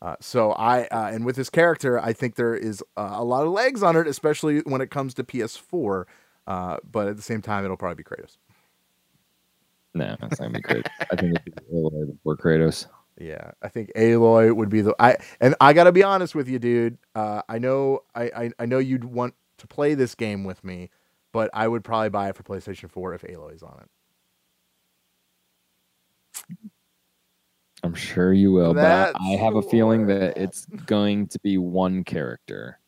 Uh, so I uh, and with this character, I think there is uh, a lot of legs on it, especially when it comes to PS4. Uh, but at the same time, it'll probably be Kratos. No, that's not gonna be great. I think it'd be Aloy before Kratos. Yeah, I think Aloy would be the I and I gotta be honest with you, dude. Uh, I know I, I I know you'd want to play this game with me, but I would probably buy it for PlayStation 4 if Aloy's on it. I'm sure you will, but I have a feeling that it's going to be one character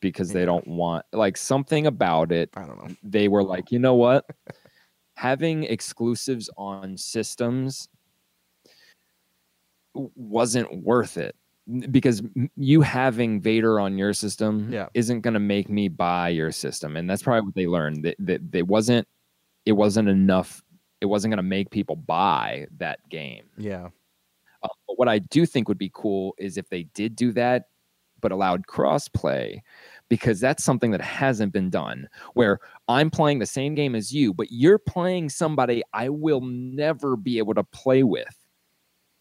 because they don't mm. want like something about it. I don't know. They were like, you know what? Having exclusives on systems wasn't worth it because you having Vader on your system Yeah. isn't going to make me buy your system, and that's probably what they learned that that they wasn't it wasn't enough. It wasn't going to make people buy that game. Yeah, Uh, but what I do think would be cool is if they did do that, but allowed crossplay, because that's something that hasn't been done. Where I'm playing the same game as you, but you're playing somebody I will never be able to play with.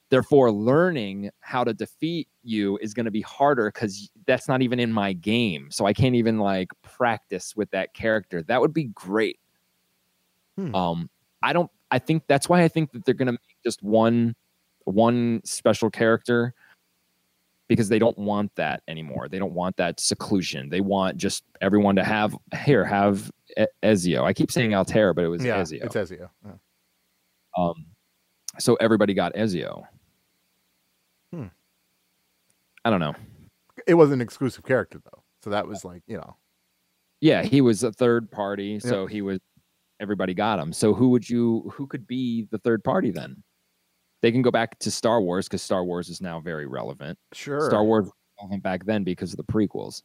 Therefore, learning how to defeat you is going to be harder because that's not even in my game. So I can't even like practice with that character. That would be great. Hmm. Um, I don't. I think that's why I think that they're going to make just one one special character because they don't want that anymore. They don't want that seclusion. They want just everyone to have here have E- Ezio. I keep saying Altair, but it was yeah, Ezio. it's Ezio. Yeah. Um, so everybody got Ezio. Hmm. I don't know. It was an exclusive character though, so that was like you know. Yeah, he was a third party, so he was. Everybody got him. So who would you? Who could be the third party then? They can go back to Star Wars because Star Wars is now very relevant. Sure. Star Wars relevant back then because of the prequels.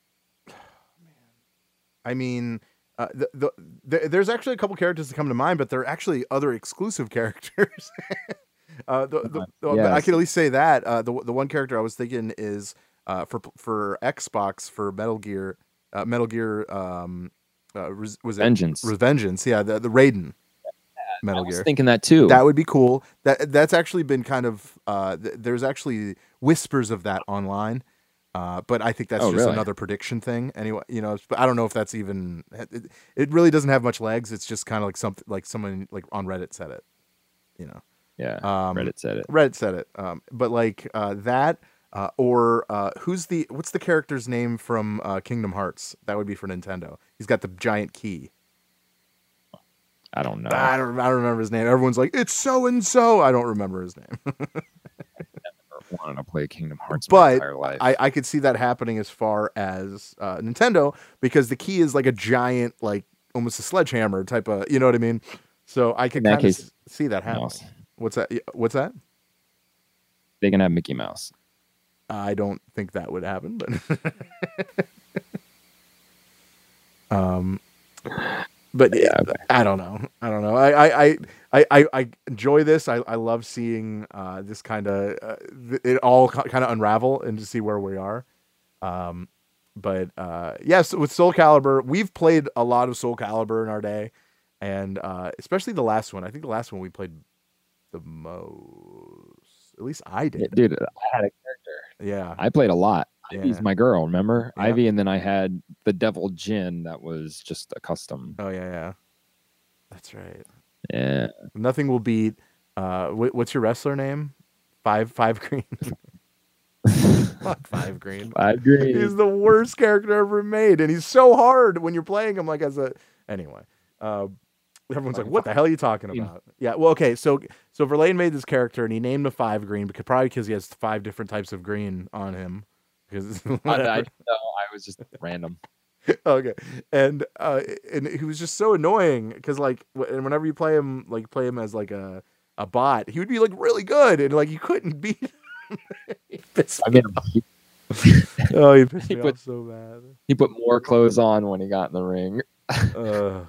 I mean, uh, the, the, the, there's actually a couple characters that come to mind, but they're actually other exclusive characters. uh, the, the, Uh, the- but I can at least say that uh, the the one character I was thinking is uh, for for Xbox for Metal Gear, uh, Metal Gear um, uh, was it Vengeance. Revengeance? Yeah, the the Raiden. Metal I was Gear. thinking that too. That would be cool. That that's actually been kind of uh, th- there's actually whispers of that online, uh, but I think that's Oh, just really? another prediction thing. Anyway, you know, but I don't know if that's even. It, it really doesn't have much legs. It's just kind of like something like someone like on Reddit said it. You know, yeah, um, Reddit said it. Reddit said it. Um, but like uh, that. Uh, or uh, who's the what's the character's name from uh, Kingdom Hearts? That would be for Nintendo. He's got the giant key. I don't know. I don't I don't remember his name. Everyone's like it's so and so. I don't remember his name. wanted to play Kingdom Hearts my but entire life. I, I could see that happening as far as uh, Nintendo because the key is like a giant, like almost a sledgehammer type of, you know what I mean? So I could that kind of case, see that. Mouse. What's that? What's that? They can have Mickey Mouse. I don't think that would happen, but um, but Yeah, yeah, I don't know. I don't know. I I I I, I, I enjoy this. I, I love seeing uh, this kind of uh, th- it all kind of unravel and to see where we are. Um, but uh, yes, with Soul Calibur, we've played a lot of Soul Calibur in our day, and uh, especially the last one. I think the last one we played the most. At least I did. Dude, I had a character. Yeah. I played a lot. Yeah. Ivy's my girl, remember? Yeah. Ivy, and then I had the Devil Jin that was just a custom. Oh yeah, yeah. That's right. Yeah. Nothing will beat. Uh, wh- what's your wrestler name? Five Five Green. Fuck Five Green. Five Green. He's the worst character ever made, and he's so hard when you're playing him. Like as a anyway. Uh, everyone's like, "What the hell are you talking about?" Yeah. Well, okay. So so Verlaine made this character, and he named him Five Green because probably because he has five different types of green on him. Because I, I, no, I was just random. okay and uh and he was just so annoying because like and whenever you play him like play him as like a a bot he would be like really good and like you couldn't beat him I mean, he, oh he pissed he me put- off so bad he put more clothes on when he got in the ring. uh,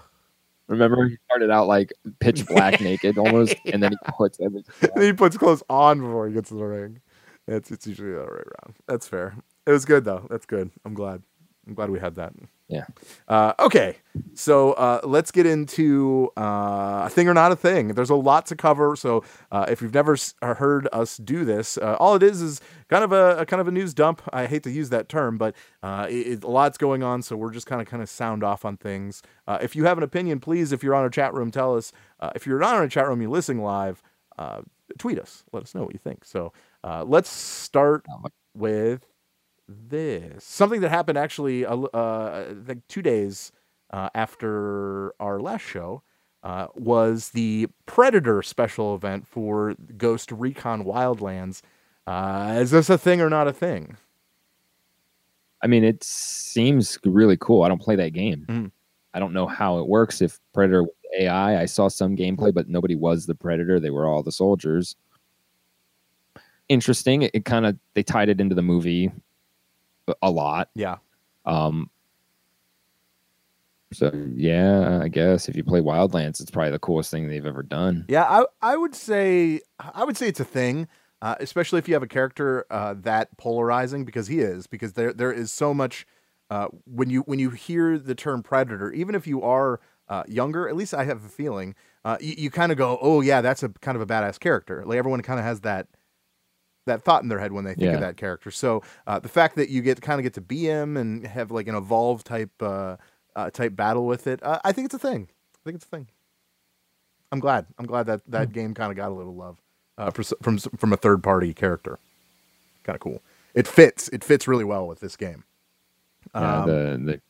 Remember, he started out like pitch black naked almost, and then he puts everything. then he puts clothes on before he gets to the ring. It's it's usually the other way around. That's fair. It was good though. That's good. I'm glad. I'm glad we had that. Yeah. Uh, okay, so uh, let's get into uh, a thing or not a thing. There's a lot to cover, so uh, if you've never s- uh, heard us do this, uh, all it is is kind of a, a kind of a news dump. I hate to use that term, but uh, it, it- a lot's going on, so we're just kind of kind of sound off on things. Uh, if you have an opinion, please, if you're on a chat room, tell us. Uh, if you're not on a chat room, you're listening live, uh, tweet us. Let us know what you think. So uh, let's start with this something that happened actually uh, uh, like two days uh, after our last show uh, was the Predator special event for Ghost Recon Wildlands. Uh, is this a thing or not a thing? I mean, it seems really cool. I don't play that game. Mhm. I don't know how it works. If Predator AI, I saw some gameplay, but nobody was the Predator. They were all the soldiers. Interesting. It, kind of they tied it into the movie a- lot. Yeah. Um. So yeah, I guess if you play Wildlands, it's probably the coolest thing they've ever done. Yeah, I I would say I would say it's a thing, uh, especially if you have a character uh, that polarizing because he is because there there is so much uh, when you when you hear the term predator, even if you are uh, younger, at least I have a feeling uh, you, you kind of go, oh yeah, that's a kind of a badass character. Like everyone kind of has that that thought in their head when they think Yeah. of that character. So uh, the fact that you get kind of get to be him and have like an evolved type uh, uh, type battle with it, uh, I think it's a thing. I think it's a thing. I'm glad. I'm glad that that Hmm. game kind of got a little love uh, for, from from a third party character. Kind of cool. It fits. It fits really well with this game. Yeah, Um, the the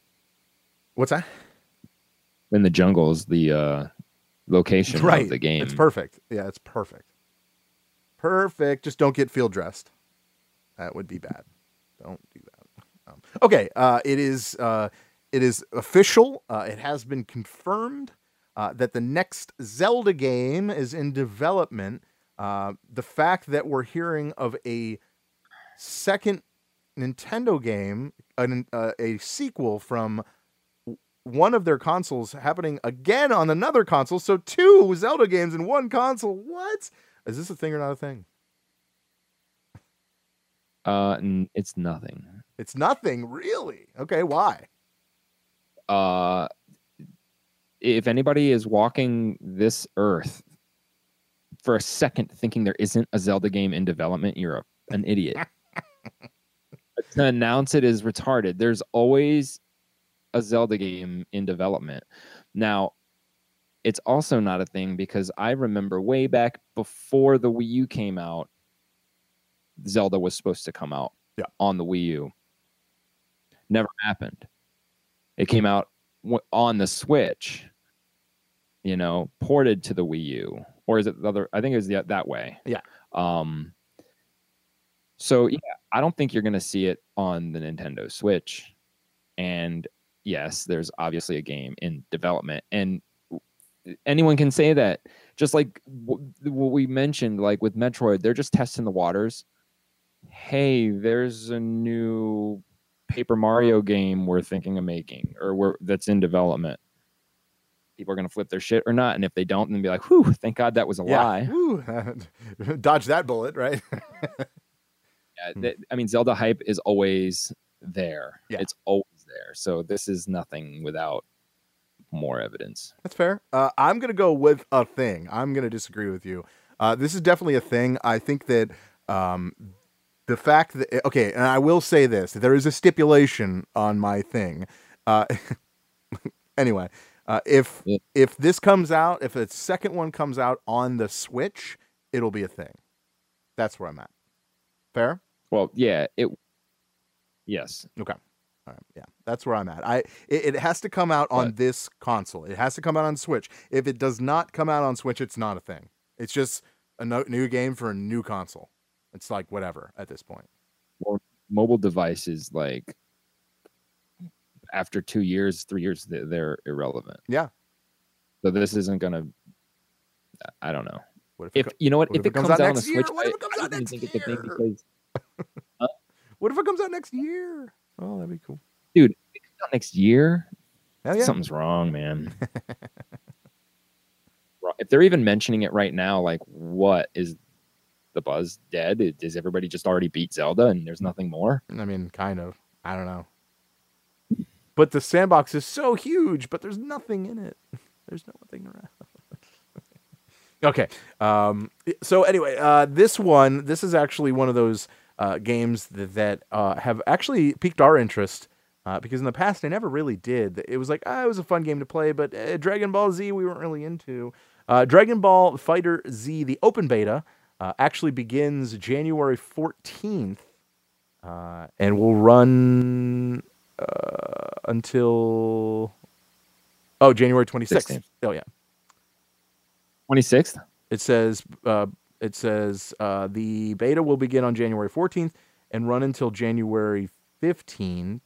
what's that? in the jungles, the uh, location Right. of the game. It's perfect. Yeah, it's perfect. Perfect. Just don't get field dressed. That would be bad. Don't do that. Um, okay. Uh, it is. Uh, it is official. Uh, it has been confirmed uh, that the next Zelda game is in development. Uh, the fact that we're hearing of a second Nintendo game, an, uh, a sequel from one of their consoles happening again on another console. So two Zelda games in one console. What? Is this a thing or not a thing? Uh, n- it's nothing. It's nothing, really. Okay, why? uh if anybody is walking this earth for a second thinking there isn't a Zelda game in development, you're a, an idiot. to announce it is retarded. There's always a Zelda game in development. Now, it's also not a thing because I remember way back before the Wii U came out, Zelda was supposed to come out Yeah. on the Wii U. Never happened. It came out on the Switch, you know, ported to the Wii U, or is it the other? I think it was the, that way. Yeah. Um. So yeah, I don't think you're going to see it on the Nintendo Switch, and yes, there's obviously a game in development, and anyone can say that. Just like w- what we mentioned, like with Metroid, they're just testing the waters. Hey, there's a new Paper Mario game we're thinking of making or we're, that's in development. People are going to flip their shit or not. And if they don't, then be like, whew, thank God that was a lie. Woo. Dodge that bullet, right? Yeah, hmm. that- I mean, Zelda hype is always there. Yeah. It's always there. So this is nothing without more evidence. That's fair. Uh, I'm going to go with a thing. I'm going to disagree with you. Uh, this is definitely a thing. I think that um, the fact that, okay, and I will say this there is a stipulation on my thing. Uh, anyway, uh, if Yeah. if this comes out, if a second one comes out on the Switch, it'll be a thing. That's where I'm at. Fair? Well, yeah, it. Yes, Okay. All right. Yeah, that's where I'm at. I it, it has to come out on But- this console. It has to come out on Switch. If it does not come out on Switch, it's not a thing. It's just a no, new game for a new console. It's like whatever at this point. Well, mobile devices like after two years, three years, they- they're irrelevant. Yeah. So this isn't gonna. I don't know. What if, it If co- you know what, what if, it comes, out, on the year? Switch, What if I- it comes I out next think it's a thing year? because what if it comes out next year? Oh, that'd be cool. dude, if it comes out next year, yeah. something's wrong, man. if they're even mentioning it right now, like what is the buzz dead? Is everybody just already beat Zelda and there's nothing more? I mean, kind of. I don't know. But the sandbox is so huge, but there's nothing in it. There's nothing around. okay. Um, so anyway, uh, this one, this is actually one of those uh, games that, that uh, have actually piqued our interest uh, because in the past they never really did. It was like, ah, it was a fun game to play, but uh, Dragon Ball Z we weren't really into. Uh, Dragon Ball FighterZ, the open beta, uh, actually begins January 14th uh, and will run uh, until oh January 26th. 16th. Oh yeah, 26th? it says uh, it says uh, the beta will begin on January 14th and run until January 15th.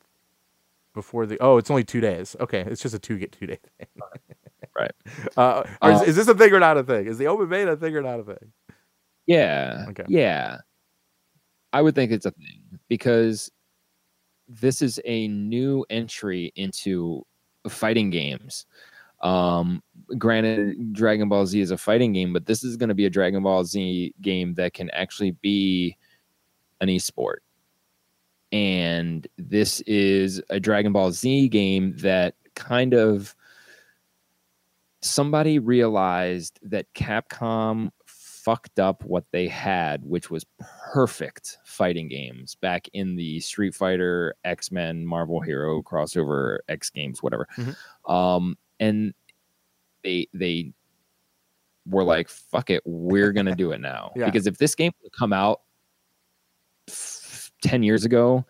Before the oh, it's only two days. Okay, it's just a two get two day thing. Right. Uh, is, Uh, is this a thing or not a thing? Is the open beta a thing or not a thing? Yeah. Okay. Yeah. I would think it's a thing because this is a new entry into fighting games. Um, granted, Dragon Ball Z is a fighting game, but this is going to be a Dragon Ball Z game that can actually be an esport. And this is a Dragon Ball Z game that kind of somebody realized that Capcom fucked up what they had, which was perfect fighting games back in the Street Fighter, X Men, Marvel Hero crossover, X Games, whatever. Mhm. Um, and they they were like, "Fuck it, we're gonna do it now." Yeah. Because if this game would come out f- ten years ago,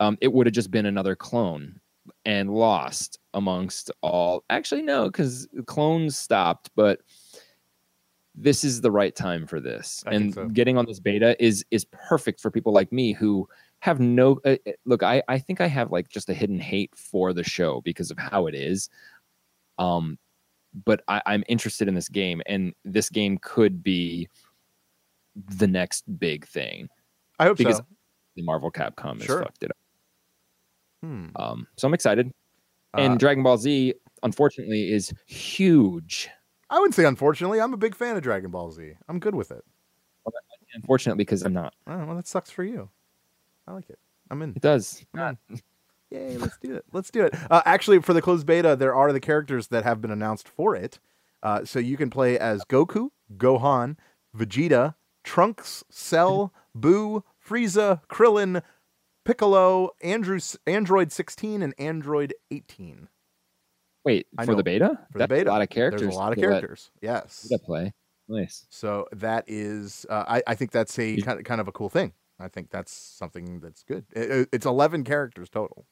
um, it would have just been another clone and lost amongst all. Actually, no, because clones stopped, but this is the right time for this I and so. getting on this beta is is perfect for people like me who have no uh, uh, look i i think i have like just a hidden hate for the show because of how it is um but I, i'm interested in this game and this game could be the next big thing I hope Because- so. the marvel capcom has Sure. fucked it up Hmm. um so i'm excited Uh, and dragon ball z unfortunately is huge I wouldn't say unfortunately. I'm a big fan of Dragon Ball Z. I'm good with it. unfortunately because i'm not Oh, well, that sucks for you. I like it. I'm in. it does Come on. Yay, let's do it. Let's do it. Uh, actually, for the closed beta, there are the characters that have been announced for it. Uh, so you can play as Goku, Gohan, Vegeta, Trunks, Cell, Buu, Frieza, Krillin, Piccolo, Andrew, Android 16, and Android 18. wait I for know. the beta For That's the beta, a lot of characters There's a lot of to characters. Yes. beta play nice So that is, uh, I, I think that's a kind of, kind of a cool thing. I think that's something that's good. It- it- it's 11 characters total.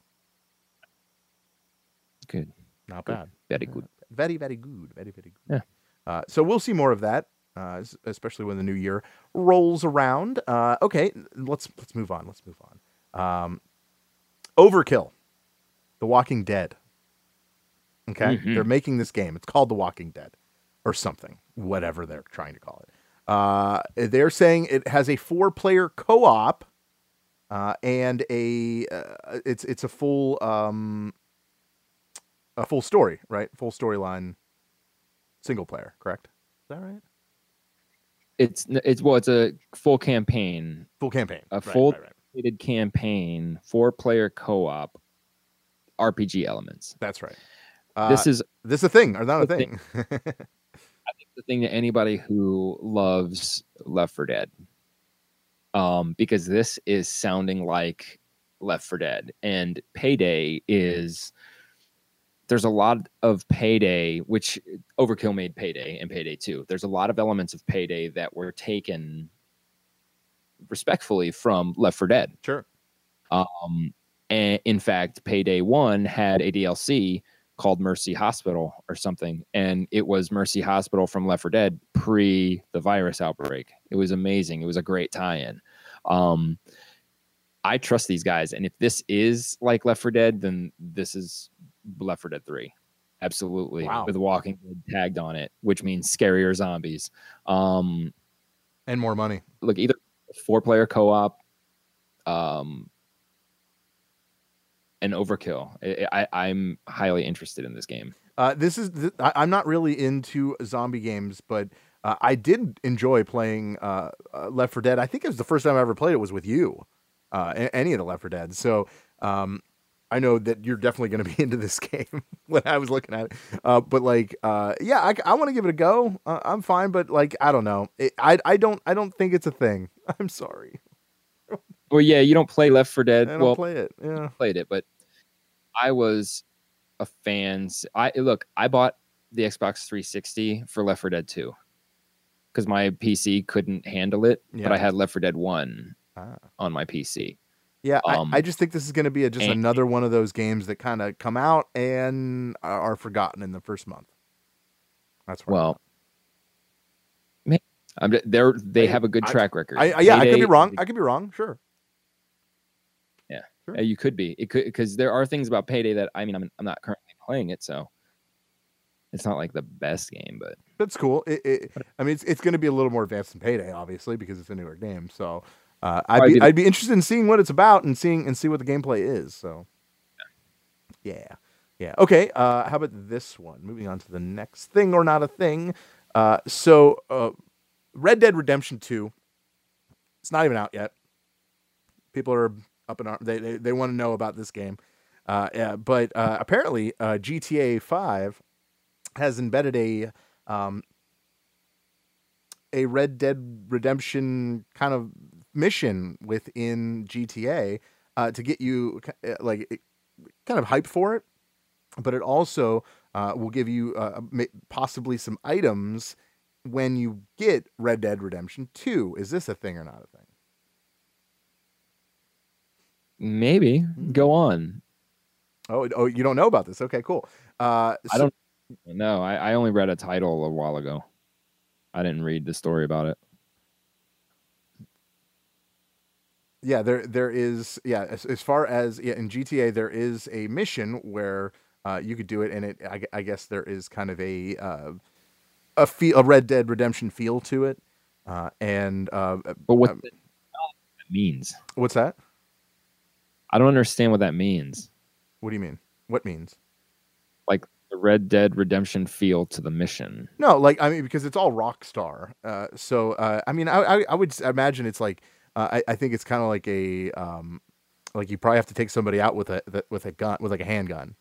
Good Not Good. bad. very Yeah. good Very, very good. Very, very good. Yeah. Uh, so we'll see more of that, uh, especially when the new year rolls around. Uh, okay, let's let's move on. Let's move on. Um, Overkill, The Walking Dead. Okay, Mhm. they're making this game. It's called The Walking Dead, or something, whatever they're trying to call it. Uh, they're saying it has a four-player co-op, uh, and a uh, it's it's a full um, a full story, right? Full storyline, single player, correct? Is that right? it's it's well it's a full campaign Full campaign. A Right, full- right, right. campaign four player co-op rpg elements That's right. Uh, this is this is a thing or not a the thing? I think the thing to anybody who loves Left 4 Dead um because this is sounding like Left 4 Dead and payday is there's a lot of payday which overkill made payday and payday 2 there's a lot of elements of payday that were taken respectfully from Left 4 Dead sure. um, and in fact, Payday One had a DLC called Mercy Hospital or something, and it was Mercy Hospital from Left 4 Dead pre the virus outbreak. It was amazing. It was a great tie-in. Um, I trust these guys, and if this is like Left 4 Dead, then this is Left 4 Dead Three. Absolutely, Wow. with Walking Dead tagged on it, which means scarier zombies. Um, And more money. look either four player co-op um an overkill. I, I I'm highly interested in this game. Uh, this is th- I, I'm not really into zombie games, but uh, I did enjoy playing uh, uh, Left 4 Dead. I think it was the first time I ever played it was with you, uh, a- any of the Left 4 Dead. So um, I know that you're definitely going to be into this game when I was looking at it. Uh, but like, uh, yeah, I, I want to give it a go. Uh, I'm fine, but like, I don't know. It, I I don't I don't think it's a thing. I'm sorry. Well, yeah, you don't play Left 4 Dead. I don't well, play it. Yeah. played it, but I was a fan. I look, I bought the Xbox 360 for Left 4 Dead 2 because my PC couldn't handle it, but I had Left 4 Dead 1 Ah. on my PC. Yeah, Um, I, I just think this is going to be a, just and- another one of those games that kind of come out and are forgotten in the first month. That's Well, ma- I'm, they're they I- have a good I- track record. I, I, yeah, I could be wrong. I could be wrong. Sure. Uh, you could be. It could because there are things about Payday that I mean I'm I'm not currently playing it, so it's not like the best game, but That's cool. It, it, I mean, it's, it's going to be a little more advanced than Payday, obviously, because it's a newer game. So uh, I'd be I'd be interested in seeing what it's about and seeing and see what the gameplay is. So yeah, yeah. Okay. Uh, how about this one? Moving on to the next thing or not a thing. Uh, so uh, Red Dead Redemption Two. It's not even out yet. People are up in arms. They they, they want to know about this game. Uh, yeah, but uh, apparently uh, GTA Five has embedded a um, a Red Dead Redemption kind of mission within GTA uh, to get you uh, like it- kind of hyped for it, but it also uh, will give you uh, possibly some items when you get Red Dead Redemption Two. Is this a thing or not a thing? maybe Hmm. go on. Oh, oh, you don't know about this? Okay, cool. Uh, I don't No, I, I only read a title a while ago. I didn't read the story about it. Yeah there there is yeah as, as far as yeah in gta there is a mission where uh, you could do it and it I, I guess there is kind of a uh, a feel a red dead redemption feel to it uh, and uh, But what um, means? what's that I don't understand what that means. what do you mean what means Like the Red Dead Redemption feel to the mission. no like i mean because it's all rockstar uh, so uh, i mean I, I, I would imagine it's like uh, I, I think it's kind of like a um, like you probably have to take somebody out with a with a gun with like a handgun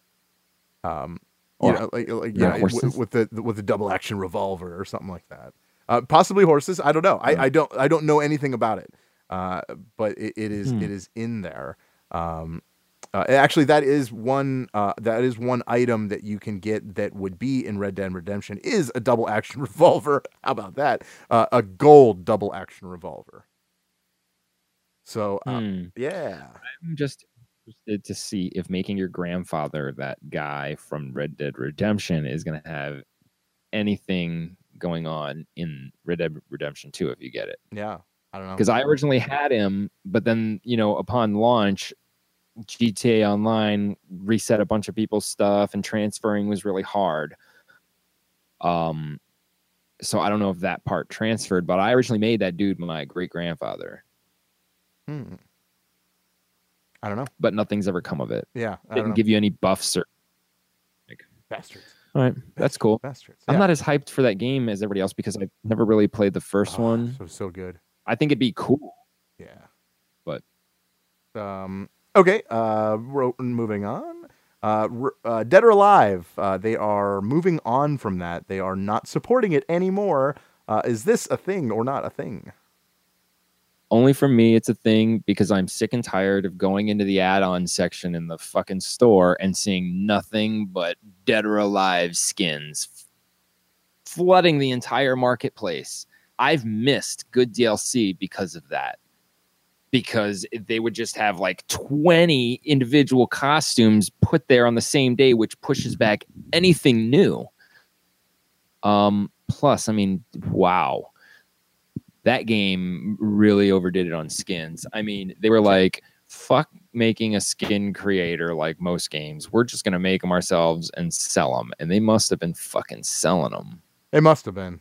um you know, like, like yeah, yeah, w- with the with the double action revolver or something like that. Uh, possibly horses. I don't know. I, I don't I don't know anything about it. Uh, but it, it is Hmm. it is in there. Um, uh, actually, that is one uh, that is one item that you can get that would be in Red Dead Redemption is a double action revolver. How about that? Uh, a gold double action revolver. So uh, Hmm. yeah, I'm just interested to see if making your grandfather that guy from Red Dead Redemption is going to have anything going on in Red Dead Redemption 2 if you get it. yeah. I don't know. Because I originally had him, but then, you know, upon launch, GTA Online reset a bunch of people's stuff and transferring was really hard. Um, so I don't know if that part transferred, but I originally made that dude my great grandfather, Hmm. I don't know. but nothing's ever come of it. Yeah, I Didn't give you any buffs or like bastards. All right, that's cool. Bastards. I'm Yeah. not as hyped for that game as everybody else because I've never really played the first Oh, one. So so good. I think it'd be cool. Yeah. But- um okay, uh ro- moving on. Uh, uh Dead or Alive, uh they are moving on from that. They are not supporting it anymore. Uh is this a thing or not a thing? Only for me, it's a thing because I'm sick and tired of going into the add-on section in the fucking store and seeing nothing but Dead or Alive skins flooding the entire marketplace. I've missed good DLC because of that. Because they would just have like 20 individual costumes put there on the same day, which pushes back anything new. Um, plus, I mean, wow. That game really overdid it on skins. I mean, they were like, fuck making a skin creator like most games. We're just going to make them ourselves and sell them. And they must have been fucking selling them. It must have been.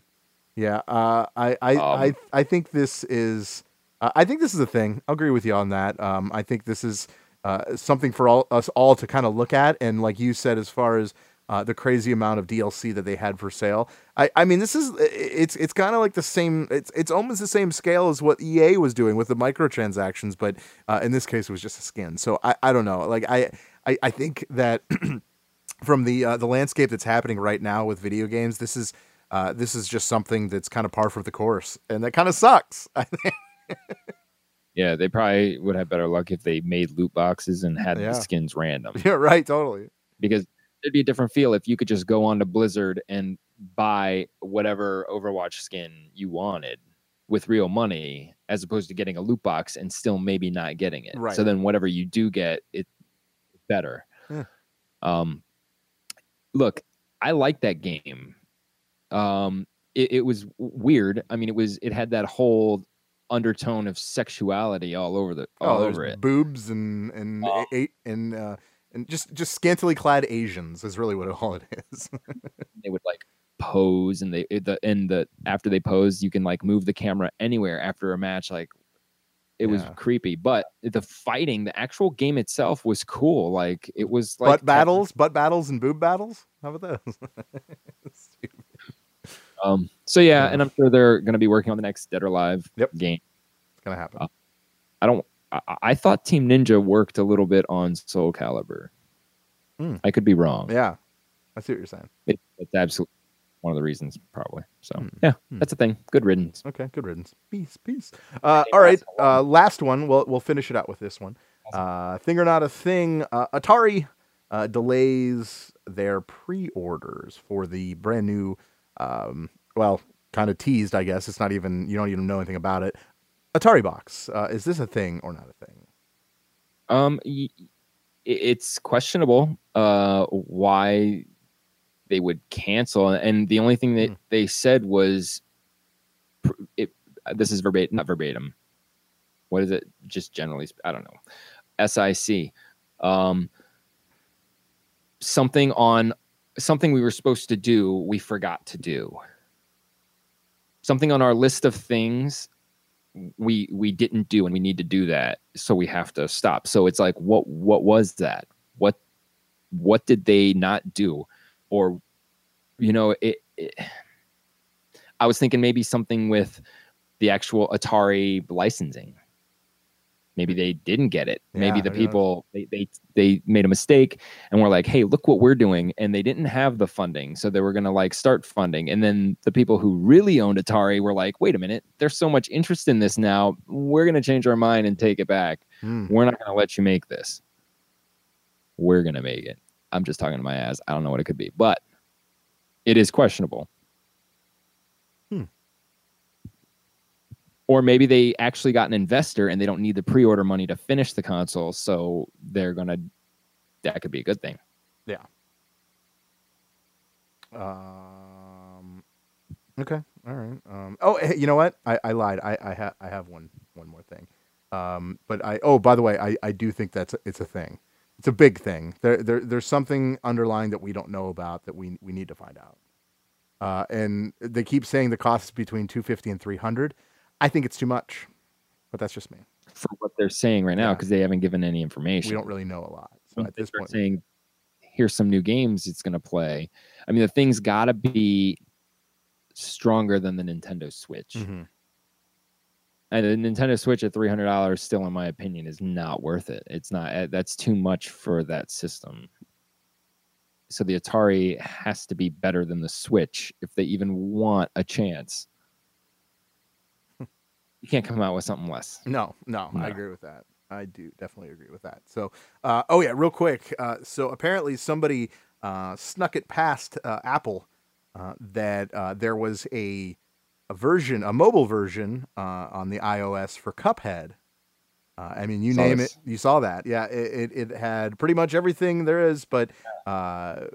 Yeah, uh, I I, Um, I I think this is uh, I think this is a thing. I'll agree with you on that. Um, I think this is uh, something for all us all to kind of look at. And like you said, as far as uh, the crazy amount of DLC that they had for sale. I, I mean, this is it's it's kind of like the same. It's it's almost the same scale as what EA was doing with the microtransactions, but uh, in this case, it was just a skin. So I, I don't know. Like I I, I think that from the uh, the landscape that's happening right now with video games, this is uh, this is just something that's kind of par for the course, and that kind of sucks. Yeah, they probably would have better luck if they made loot boxes and had Yeah. the skins random. yeah, right. Totally. Because it'd be a different feel if you could just go on to Blizzard and buy whatever Overwatch skin you wanted with real money, as opposed to getting a loot box and still maybe not getting it. Right. So then whatever you do get, it it's better. Yeah. Um, look, I like that game. Um, it, it was weird. I mean, it was it had that whole undertone of sexuality all over the all oh, over it. boobs and and Oh. eight and uh, and just just scantily clad Asians is really what all it is. they would like pose and they it- the and the after they pose you can like move the camera anywhere after a match like it was creepy but the fighting the actual game itself was cool like it was like butt battles, butt battles, and boob battles. How about those? um so yeah Yeah. and i'm sure they're going to be working on the next dead or alive Yep. game It's gonna happen. Uh, i don't I, I thought team ninja worked a little bit on soul calibur Hmm. i could be wrong yeah, I see what you're saying. it, it's absolutely one of the reasons probably so Hmm. yeah Hmm. that's a thing good riddance Okay, good riddance. Peace, peace. Uh, all right, last one? uh, last one. We'll we'll finish it out with this one. Uh, thing or not a thing. Uh, Atari uh, delays their pre-orders for the brand new. Um, well, kind of teased, I guess. It's not even you don't even know anything about it. Atari box. Uh, is this a thing or not a thing? Um, it's questionable uh, why they would cancel, and the only thing that Hmm. they said was, it. This is verbatim, not verbatim. What is it? Just generally, I don't know. SIC, um, something on something we were supposed to do, we forgot to do. Something on our list of things we we didn't do and we need to do that so we have to stop. So it's like what what was that? What what did they not do? Or you know it, it i was thinking maybe something with the actual atari licensing maybe they didn't get it. Maybe the people they, they they made a mistake and were like hey look what we're doing and they didn't have the funding. So they were going to like start funding. And then the people who really owned atari were like wait a minute there's so much interest in this now. We're going to change our mind and take it back. Hmm. we're not going to let you make this. We're going to make it. I'm just talking to my ass. I don't know what it could be but it is questionable Hmm. Or maybe they actually got an investor and they don't need the pre-order money to finish the console so they're to that could be a good thing yeah Um. Okay. All right. Um. Oh, you know what? I, I lied. I I have I have one one more thing. Um. But I oh by the way I I do think that's it's a thing. It's a big thing. There there there's something underlying that we don't know about that we we need to find out. Uh. And they keep saying the cost is between two fifty and three hundred. I think it's too much, but that's just me. for what they're saying right now Yeah. because they haven't given any information We don't really know a lot. So at this point, saying here's some new games it's going to play i mean the thing's got to be stronger than the nintendo switch Mhm. and the nintendo switch at $300 still in my opinion is not worth it it's not eh, that's too much for that system so the atari has to be better than the switch if they even want a chance you can't come out with something less No, no, No. I agree with that. I do definitely agree with that. So, uh, oh yeah, real quick. Uh, so apparently somebody uh, snuck it past uh, Apple uh, that uh, there was a a version, a mobile version uh, on the iOS for Cuphead. Uh, I mean, you Saw name this. it, you saw that. Yeah, it, it, it had pretty much everything there is, but uh,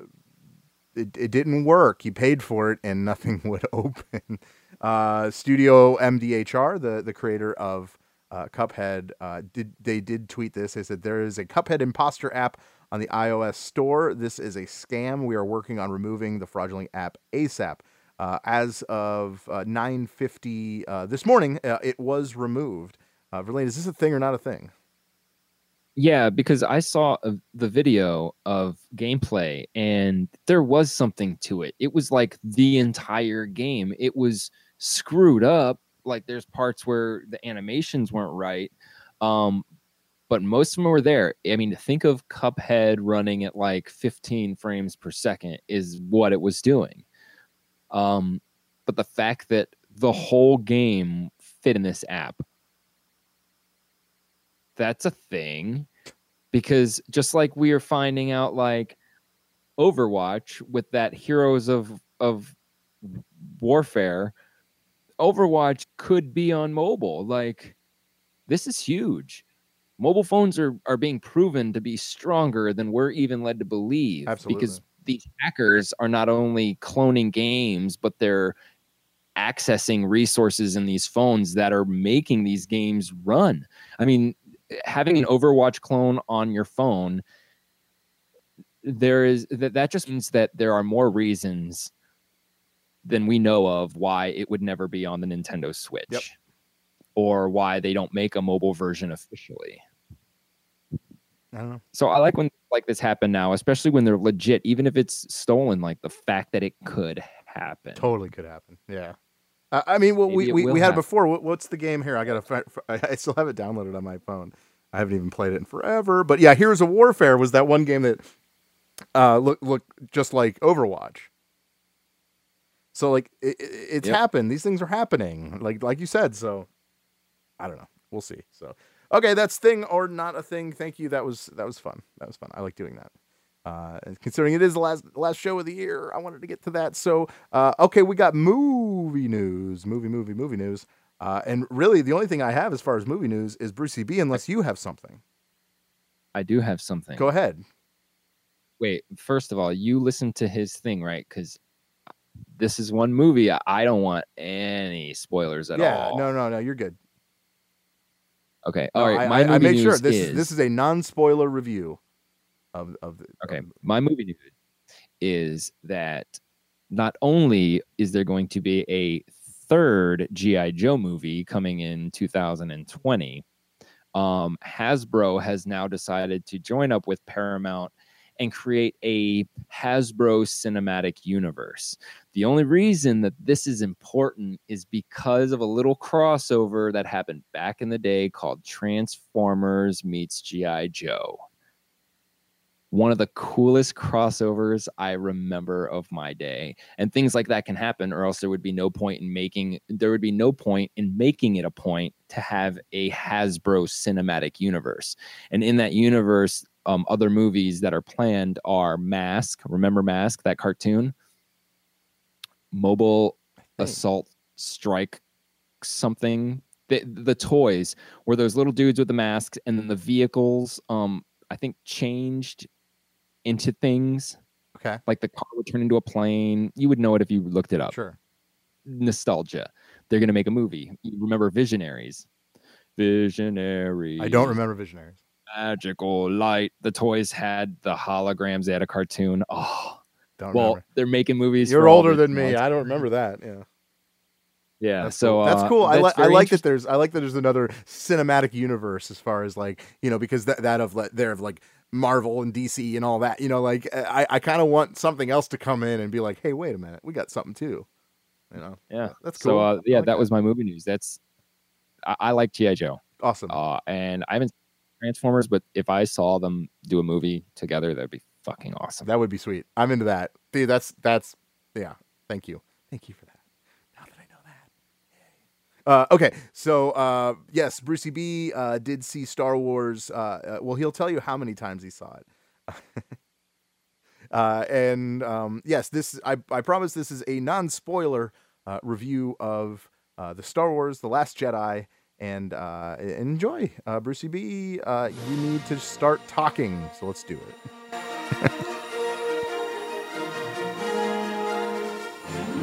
it, it didn't work. You paid for it and nothing would open. Uh, Studio MDHR, the, the creator of uh, Cuphead, uh, did they did tweet this? They said there is a Cuphead imposter app on the iOS store. This is a scam. We are working on removing the fraudulent app ASAP. Uh, as of uh, 9:50 uh, this morning, uh, it was removed. Uh, Verlaine, is this a thing or not a thing? Yeah, because I saw the video of gameplay and there was something to it. It was like the entire game. It was screwed up. Like there's parts where the animations weren't right. Um, but most of them were there. I mean, think of Cuphead running at like 15 frames per second is what it was doing. Um, but the fact that the whole game fit in this app that's a thing because just like we are finding out like overwatch with that heroes of of warfare overwatch could be on mobile like this is huge mobile phones are are being proven to be stronger than we're even led to believe Absolutely. because these hackers are not only cloning games but they're accessing resources in these phones that are making these games run i mean having an Overwatch clone on your phone, there is that that just means that there are more reasons than we know of why it would never be on the Nintendo Switch. Yep. Or why they don't make a mobile version officially. I don't know. So I like when like this happen now, especially when they're legit, even if it's stolen, like the fact that it could happen. Totally could happen. Yeah. Uh, I mean, well, Maybe we, we, we had happen. before. What, what's the game here? I got to. I still have it downloaded on my phone. I haven't even played it in forever. But yeah, Heroes of Warfare was that one game that uh, look look just like Overwatch. So like it, it- it's Yep. happened. These things are happening. Like like you said. So I don't know. We'll see. So okay, that's thing or not a thing. Thank you. That was that was fun. That was fun. I like doing that. Uh, considering it is the last last show of the year, I wanted to get to that. So, uh, okay, we got movie news, movie, movie, movie news. Uh, and really, the only thing I have as far as movie news is Brucey B. Unless you have something, I do have something. go ahead. Wait, first of all, you listened to his thing, right? Because this is one movie I- I don't want any spoilers at yeah, all. Yeah, no, no, no, you're good. Okay. No, All right. I, my I, I movie made sure news this is, is this is a non-spoiler review of of the. okay. of- My movie news is that not only is there going to be a third GI Joe movie coming in 2020, um, Hasbro has now decided to join up with Paramount and create a Hasbro cinematic universe. The only reason that this is important is because of a little crossover that happened back in the day called Transformers meets G.I. Joe. One of the coolest crossovers I remember of my day. And things like that can happen, or else there would be no point in making there would be no point in making it a point to have a Hasbro cinematic universe. And in that universe, um, other movies that are planned are Mask. Remember Mask, that cartoon? Mobile. Assault Strike something. The, the toys were those little dudes with the masks, and then the vehicles, um, I think, changed into things. Okay, Like the car would turn into a plane. You would know it if you looked it up sure. nostalgia. They're gonna make a movie. You remember Visionaries? Visionaries. I don't remember Visionaries. Magical light. The toys had the holograms. They had a cartoon. Oh, Don't well, remember. they're making movies. You're older than me. adults. I don't remember that. Yeah. Yeah. That's so cool. that's uh, cool. I, that's like I like that there's I like that there's another cinematic universe as far as like you know because that that of like there of like Marvel and DC and all that you know like I I kind of want something else to come in and be like hey wait a minute we got something too you know Yeah. that's cool So uh, yeah, like that was my movie news. That's I, I like GI Joe. awesome Uh, and I haven't seen Transformers, but if I saw them do a movie together, that'd be fucking awesome. that would be sweet I'm into that dude that's that's yeah thank you thank you for that now that I know that Uh, okay, so uh, yes, Brucey B uh, did see Star Wars. Uh, uh, well, he'll tell you how many times he saw it. uh, and um, yes, this I, I promise this is a non-spoiler uh, review of the Star Wars: The Last Jedi. And uh, enjoy, uh, Brucey B. Uh, you need to start talking, so let's do it.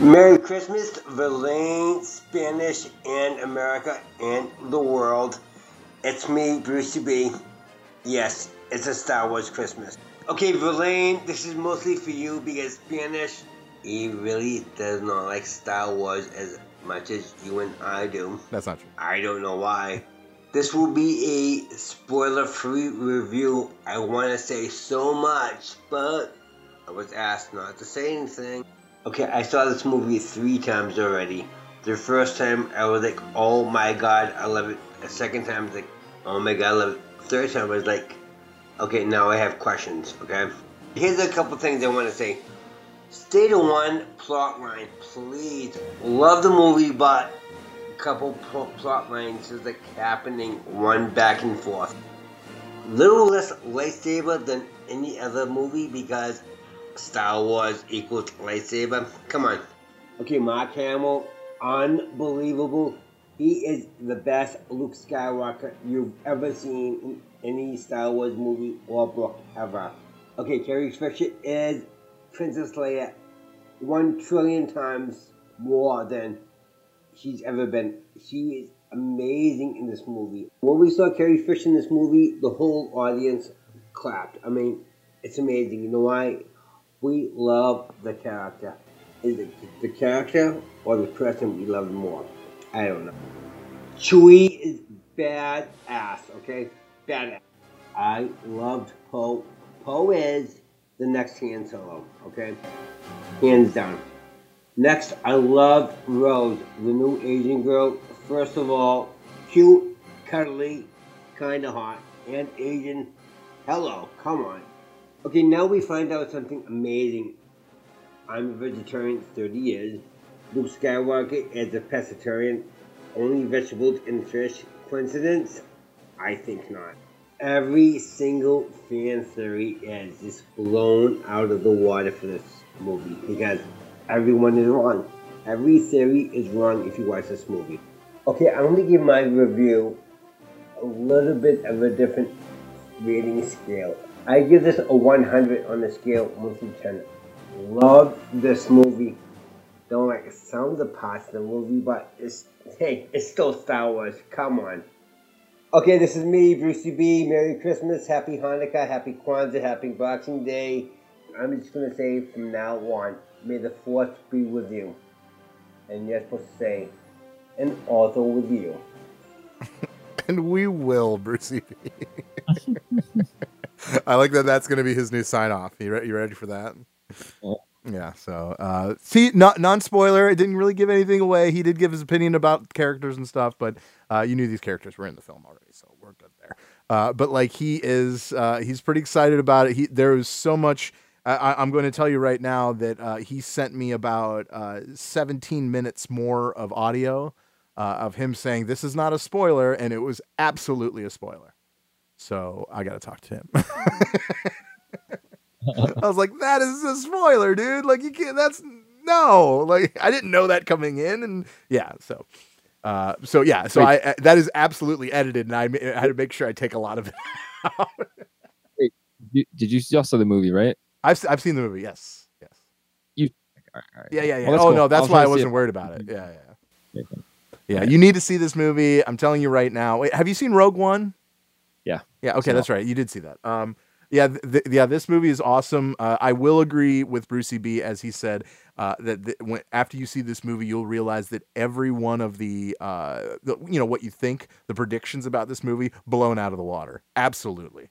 Merry Christmas, Verlaine, Spanish, and America, and the world. It's me, Brucey B. Yes, it's a Star Wars Christmas. Okay, Verlaine, this is mostly for you because Spanish, he really does not like Star Wars as much as you and I do. That's not true. I don't know why. This will be a spoiler free review. I want to say so much, but I was asked not to say anything. Okay, I saw this movie three times already. The first time I was like, oh my god, I love it. The second time I was like, oh my god, I love it. Third time I was like, okay, now I have questions, okay? Here's a couple things I want to say. State of one plot line, please. Love the movie, but a couple plot lines is like happening one back and forth. Little less lightsaber than any other movie because Star Wars equals lightsaber. Come on. Okay, Mark Hamill, unbelievable. He is the best Luke Skywalker you've ever seen in any Star Wars movie or book ever. Okay, Carrie Fisher is Princess Leia one trillion times more than she's ever been. She is amazing in this movie. When we saw Carrie Fisher in this movie, the whole audience clapped. I mean, it's amazing. You know why? We love the character. Is it the character or the person we love more? I don't know. Chewie is badass, okay? Badass. I loved Poe. Poe is the next Han Solo, okay? Hands down. Next, I love Rose, the new Asian girl. First of all, cute, cuddly, kinda hot, and Asian. Hello, come on. Okay, now we find out something amazing. I'm a vegetarian 30 years. Luke Skywalker is a pescatarian, only vegetables and fish. Coincidence? I think not. Every single fan theory is just blown out of the water for this movie because everyone is wrong. Every theory is wrong if you watch this movie. Okay, I'm going to give my review a little bit of a different rating scale. I give this a 100 on the scale 1 through 10. Love this movie. Don't like some of the parts of the movie, but it's hey, it's still Star Wars. Come on. Okay, this is me, Brucey B. Merry Christmas, Happy Hanukkah, Happy Kwanzaa, Happy Boxing Day. I'm just gonna say from now on, May the force be with you. And you're supposed to say, and also with you. and we will, Brucey. I like that. That's going to be his new sign off. You, re- you ready for that? Yeah. So, uh, see, not non spoiler. It didn't really give anything away. He did give his opinion about characters and stuff, but uh, you knew these characters were in the film already, so we're good there. Uh, but like he is, uh, he's pretty excited about it. He there is so much I, am going to tell you right now that uh, he sent me about uh, 17 minutes more of audio uh, of him saying this is not a spoiler, and it was absolutely a spoiler. So I got to talk to him. I was like, that is a spoiler, dude. Like you can't. That's no. Like I didn't know that coming in, and yeah. So. Uh, so yeah, so Wait. I, that is absolutely edited, and I, I had to make sure I take a lot of it out. Wait, did you see saw the movie, right? I've I've seen the movie. Yes, yes. You. All right, all right. Yeah, yeah, yeah. Well, oh cool. no, that's why I wasn't worried about it. Yeah, yeah. Yeah, yeah. You need to see this movie. I'm telling you right now. Wait, have you seen Rogue One? Yeah. Yeah. Okay, that's right. You did see that. Um. Yeah, th- yeah. This movie is awesome. Uh, I will agree with Brucey B as he said uh, that th- when, after you see this movie, you'll realize that every one of the, uh, the, you know, what you think, the predictions about this movie, blown out of the water. Absolutely,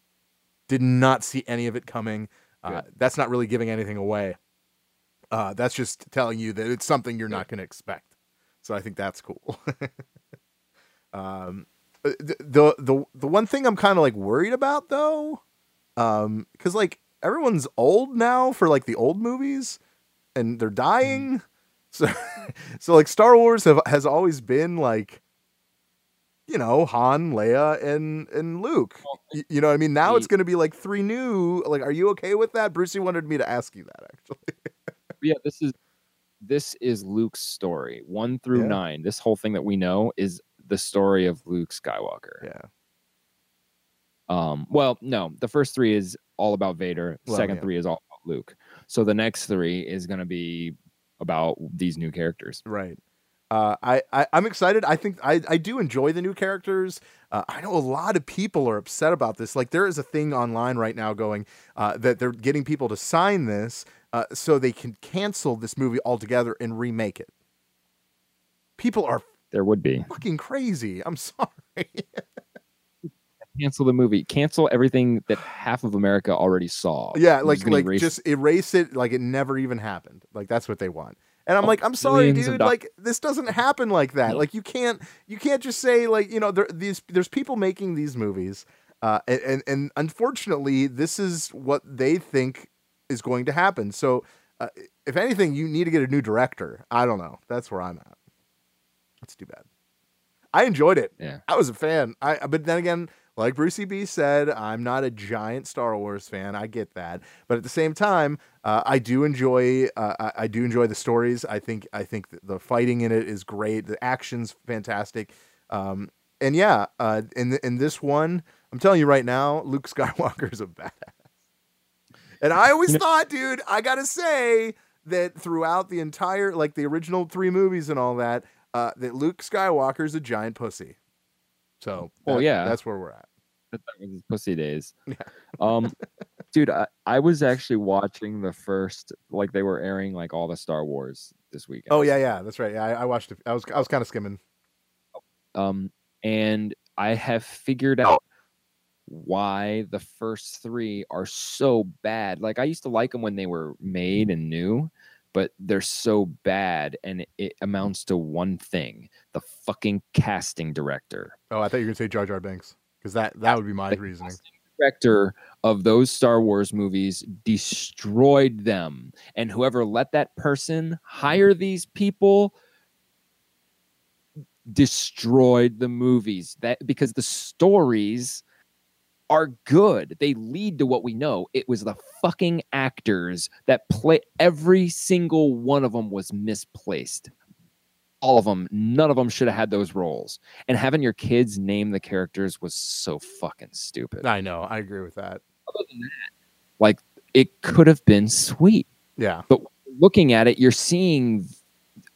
did not see any of it coming. Uh, that's not really giving anything away. Uh, that's just telling you that it's something you're not going to expect. So I think that's cool. um, uh, the, the the one thing I'm kind of like worried about though, um, because like everyone's old now for like the old movies, and they're dying. Mm. So, so like Star Wars have has always been like you know, Han, Leia, and and Luke. You, you know what I mean? Now it's going to be like three new. Like, are you okay with that? Brucey wanted me to ask you that actually. yeah, this is this is Luke's story, one through yeah. nine. This whole thing that we know is the story of Luke Skywalker. Yeah. Um. Well, no, the first three is all about Vader. Well, second yeah. three is all about Luke. So the next three is going to be about these new characters. Right. Uh, I, I am excited. I think I, I do enjoy the new characters. Uh, I know a lot of people are upset about this. Like there is a thing online right now going uh, that they're getting people to sign this uh, so they can cancel this movie altogether and remake it. People are there would be fucking crazy. I'm sorry. Cancel the movie. Cancel everything that half of America already saw. Yeah, like just like erase just erase it like it never even happened. Like that's what they want. And I'm like, I'm sorry, dude. Like this doesn't happen like that. Like you can't you can't just say like you know there these there's people making these movies, uh, and, and and unfortunately this is what they think is going to happen. So uh, if anything, you need to get a new director. I don't know. That's where I'm at. That's too bad. I enjoyed it. Yeah. I was a fan. I but then again, like Brucey B said, I'm not a giant Star Wars fan. I get that, but at the same time, uh, I do enjoy. Uh, I, I do enjoy the stories. I think. I think the fighting in it is great. The action's fantastic. Um, and yeah, uh, in in this one, I'm telling you right now, Luke Skywalker is a badass. And I always thought, dude, I gotta say that throughout the entire, like the original three movies and all that, uh, that Luke Skywalker's a giant pussy. So, that- yeah. that's where we're at. that was his pussy days. Yeah. Um, dude, I, I was actually watching the first, like they were airing like all the Star Wars this weekend. Oh yeah, yeah, that's right. Yeah, I, I watched it. I was, I was kind of skimming. Um, and I have figured out why the first three are so bad. Like I used to like them when they were made and new, but they're so bad, and it, amounts to one thing: the fucking casting director. Oh, I thought you were gonna say Jar Jar Binks because that that would be my The reasoning. casting director of those Star Wars movies destroyed them. And whoever let that person hire these people destroyed the movies. That because the stories are good. They lead to what we know. It was the fucking actors that play every single one of them was misplaced. All of them, none of them should have had those roles. And having your kids name the characters was so fucking stupid. I know. I agree with that. Other than that, like it could have been sweet. Yeah. But looking at it, you're seeing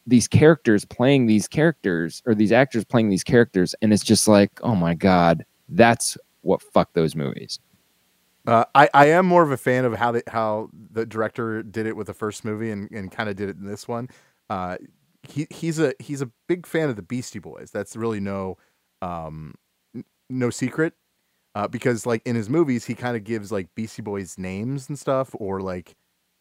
these characters playing these characters or these actors playing these characters, and it's just like, oh my god, that's what fucked those movies. Uh, I, I am more of a fan of how they, how the director did it with the first movie and, and kind of did it in this one. Uh, he he's a he's a big fan of the Beastie Boys. That's really no um n- no secret. Uh, because like in his movies, he kind of gives like Beastie Boys names and stuff, or like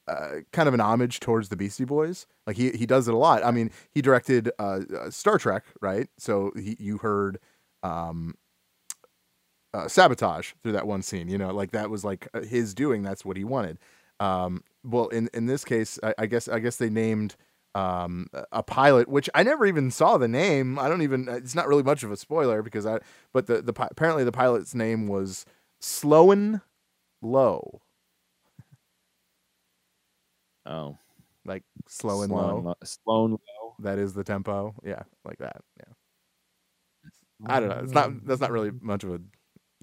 uh, kind of an homage towards the Beastie Boys. Like he he does it a lot. I mean, he directed uh, uh, Star Trek, right? So he you heard um uh, sabotage through that one scene. You know, like that was like uh, his doing. That's what he wanted. Um, well, in in this case, I, I guess I guess they named um, a- pilot, which I never even saw the name. I don't even. It's not really much of a spoiler because I. But the the apparently the pilot's name was Slowen Lo, Oh, like slow and Sloan low. Lo- Slowen Lo. That is the tempo. Yeah, like that. Yeah. I don't know. It's not. That's not really much of a.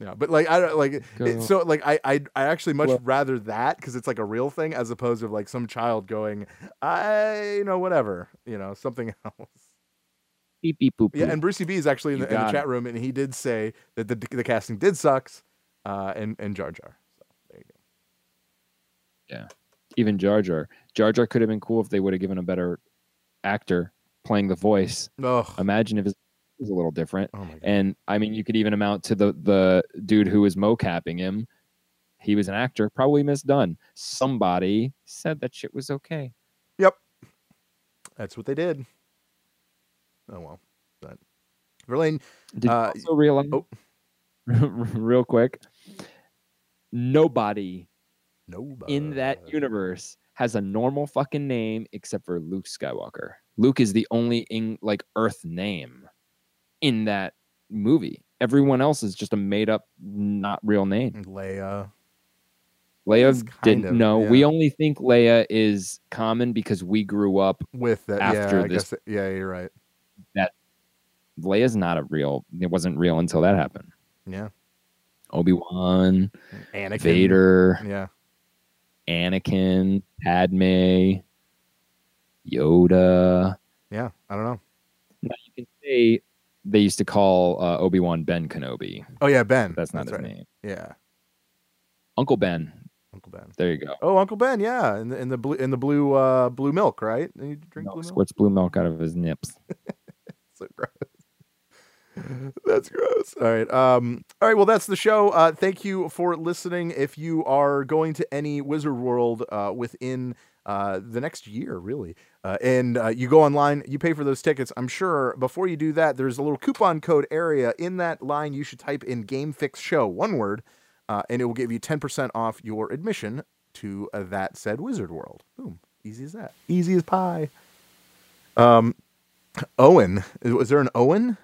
Yeah, but like I don't like it, so like I I I actually much Well- rather that because it's like a real thing as opposed to like some child going I you know whatever you know something else. Beep beep boop. Yeah, and Brucey B is actually in the, in the chat room and he did say that the the casting did sucks, uh, and and Jar Jar. So there you go. Yeah, even Jar Jar. Jar Jar could have been cool if they would have given a better actor playing the voice. Oh, Imagine if it was a little different. oh. And I mean, you could even amount to the the dude who was mocapping him. He was an actor, probably misdone. Somebody said that shit was okay. Yep. That's what they did. Oh well. But Verlaine, Did Uh, also realize? oh. real quick, nobody nobody in that universe has a normal fucking name except for Luke Skywalker. Luke is the only in like Earth name in that movie. Everyone else is just a made up, not real name. Leia. Leia didn't of, know. We only think Leia is common because we grew up. with that. After yeah, I this- guess. Yeah, you're right. That Leia's not a real. It wasn't real until that happened. Yeah, Obi Wan, Anakin. Vader, Yeah, Anakin, Padme, Yoda. yeah. I don't know. Now you can say they used to call uh, Obi Wan Ben Kenobi. Oh yeah, Ben. That's not his right. name. Yeah, Uncle Ben. Uncle Ben. There you go. Oh, Uncle Ben. Yeah, in the in the blue in the blue uh blue milk, right? You drink Milk blue milk. squirts blue milk out of his nips. So gross. That's gross. All right. Um, all right. Well, that's the show. Uh, thank you for listening. If you are going to any Wizard World uh, within uh, the next year, really, uh, and uh, you go online, you pay for those tickets. I'm sure before you do that, there's a little coupon code area in that line. You should type in Game Fix Show, one word, uh, and it will give you 10% off your admission to uh, that said Wizard World. Boom. Easy as that. Easy as pie. Um, Owen. Was there an Owen?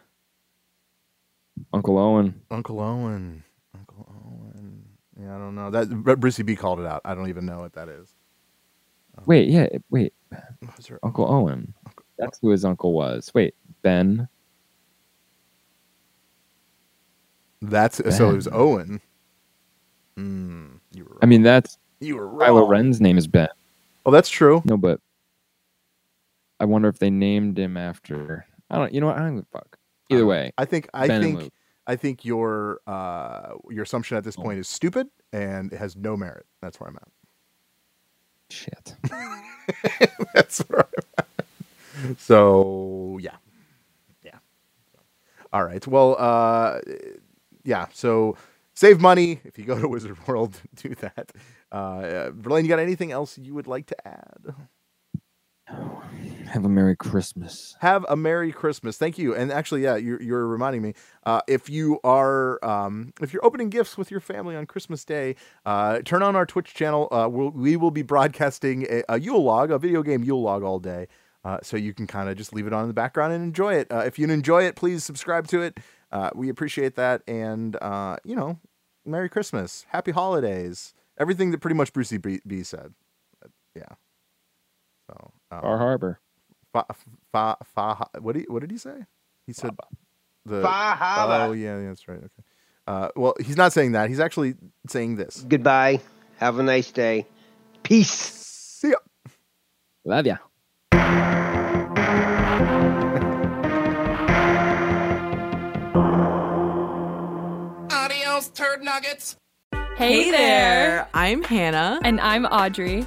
Uncle Owen. Uncle Owen. Uncle Owen. Yeah, I don't know. That Br- Brucey B called it out. I don't even know what that is. Wait, yeah, wait. Was there- Uncle Owen. That's who his uncle was. Wait, Ben. That's so it was Owen. Hmm. you were. I mean, that's you were wrong. Kylo. Ren's name is Ben. Oh, that's true. No, but I wonder if they named him after. I don't. You know what? I don't give a fuck. Either way, I think I Ben think I think your uh your assumption at this Oh. point is stupid and it has no merit. That's where I'm at. Shit. That's where I'm at. So yeah, yeah. All right. Well, uh, yeah. So save money if you go to Wizard World. Do that. Uh, Verlaine, you got anything else you would like to add? Have a Merry Christmas. have a merry christmas. Thank you. And actually yeah you're, you're reminding me uh, if you are um, if you're opening gifts with your family on christmas day uh, turn on our twitch channel. Uh, we'll, we will be broadcasting a, a yule log a video game yule log all day. Uh, so you can kind of just leave it on in the background and enjoy it. Uh, if you enjoy it please subscribe to it. Uh, we appreciate that. And uh, you know merry christmas. Happy holidays. Everything that pretty much brucey b, b said. Uh, yeah. So um, Bar Harbor. Fa, fa, fa, what did he, what did he say? He said the Fahaba. Oh yeah, yeah, that's right. Okay. Uh, well, he's not saying that. He's actually saying this. Goodbye. Have a nice day. Peace. See ya. Love ya. Adios, turd nuggets. Hey, there. I'm Hannah. And I'm Audrey.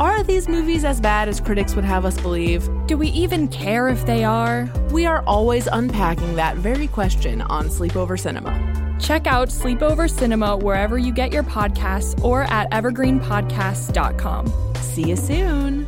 Are these movies as bad as critics would have us believe? Do we even care if they are? We are always unpacking that very question on Sleepover Cinema. Check out Sleepover Cinema wherever you get your podcasts or at evergreenpodcasts.com. See you soon.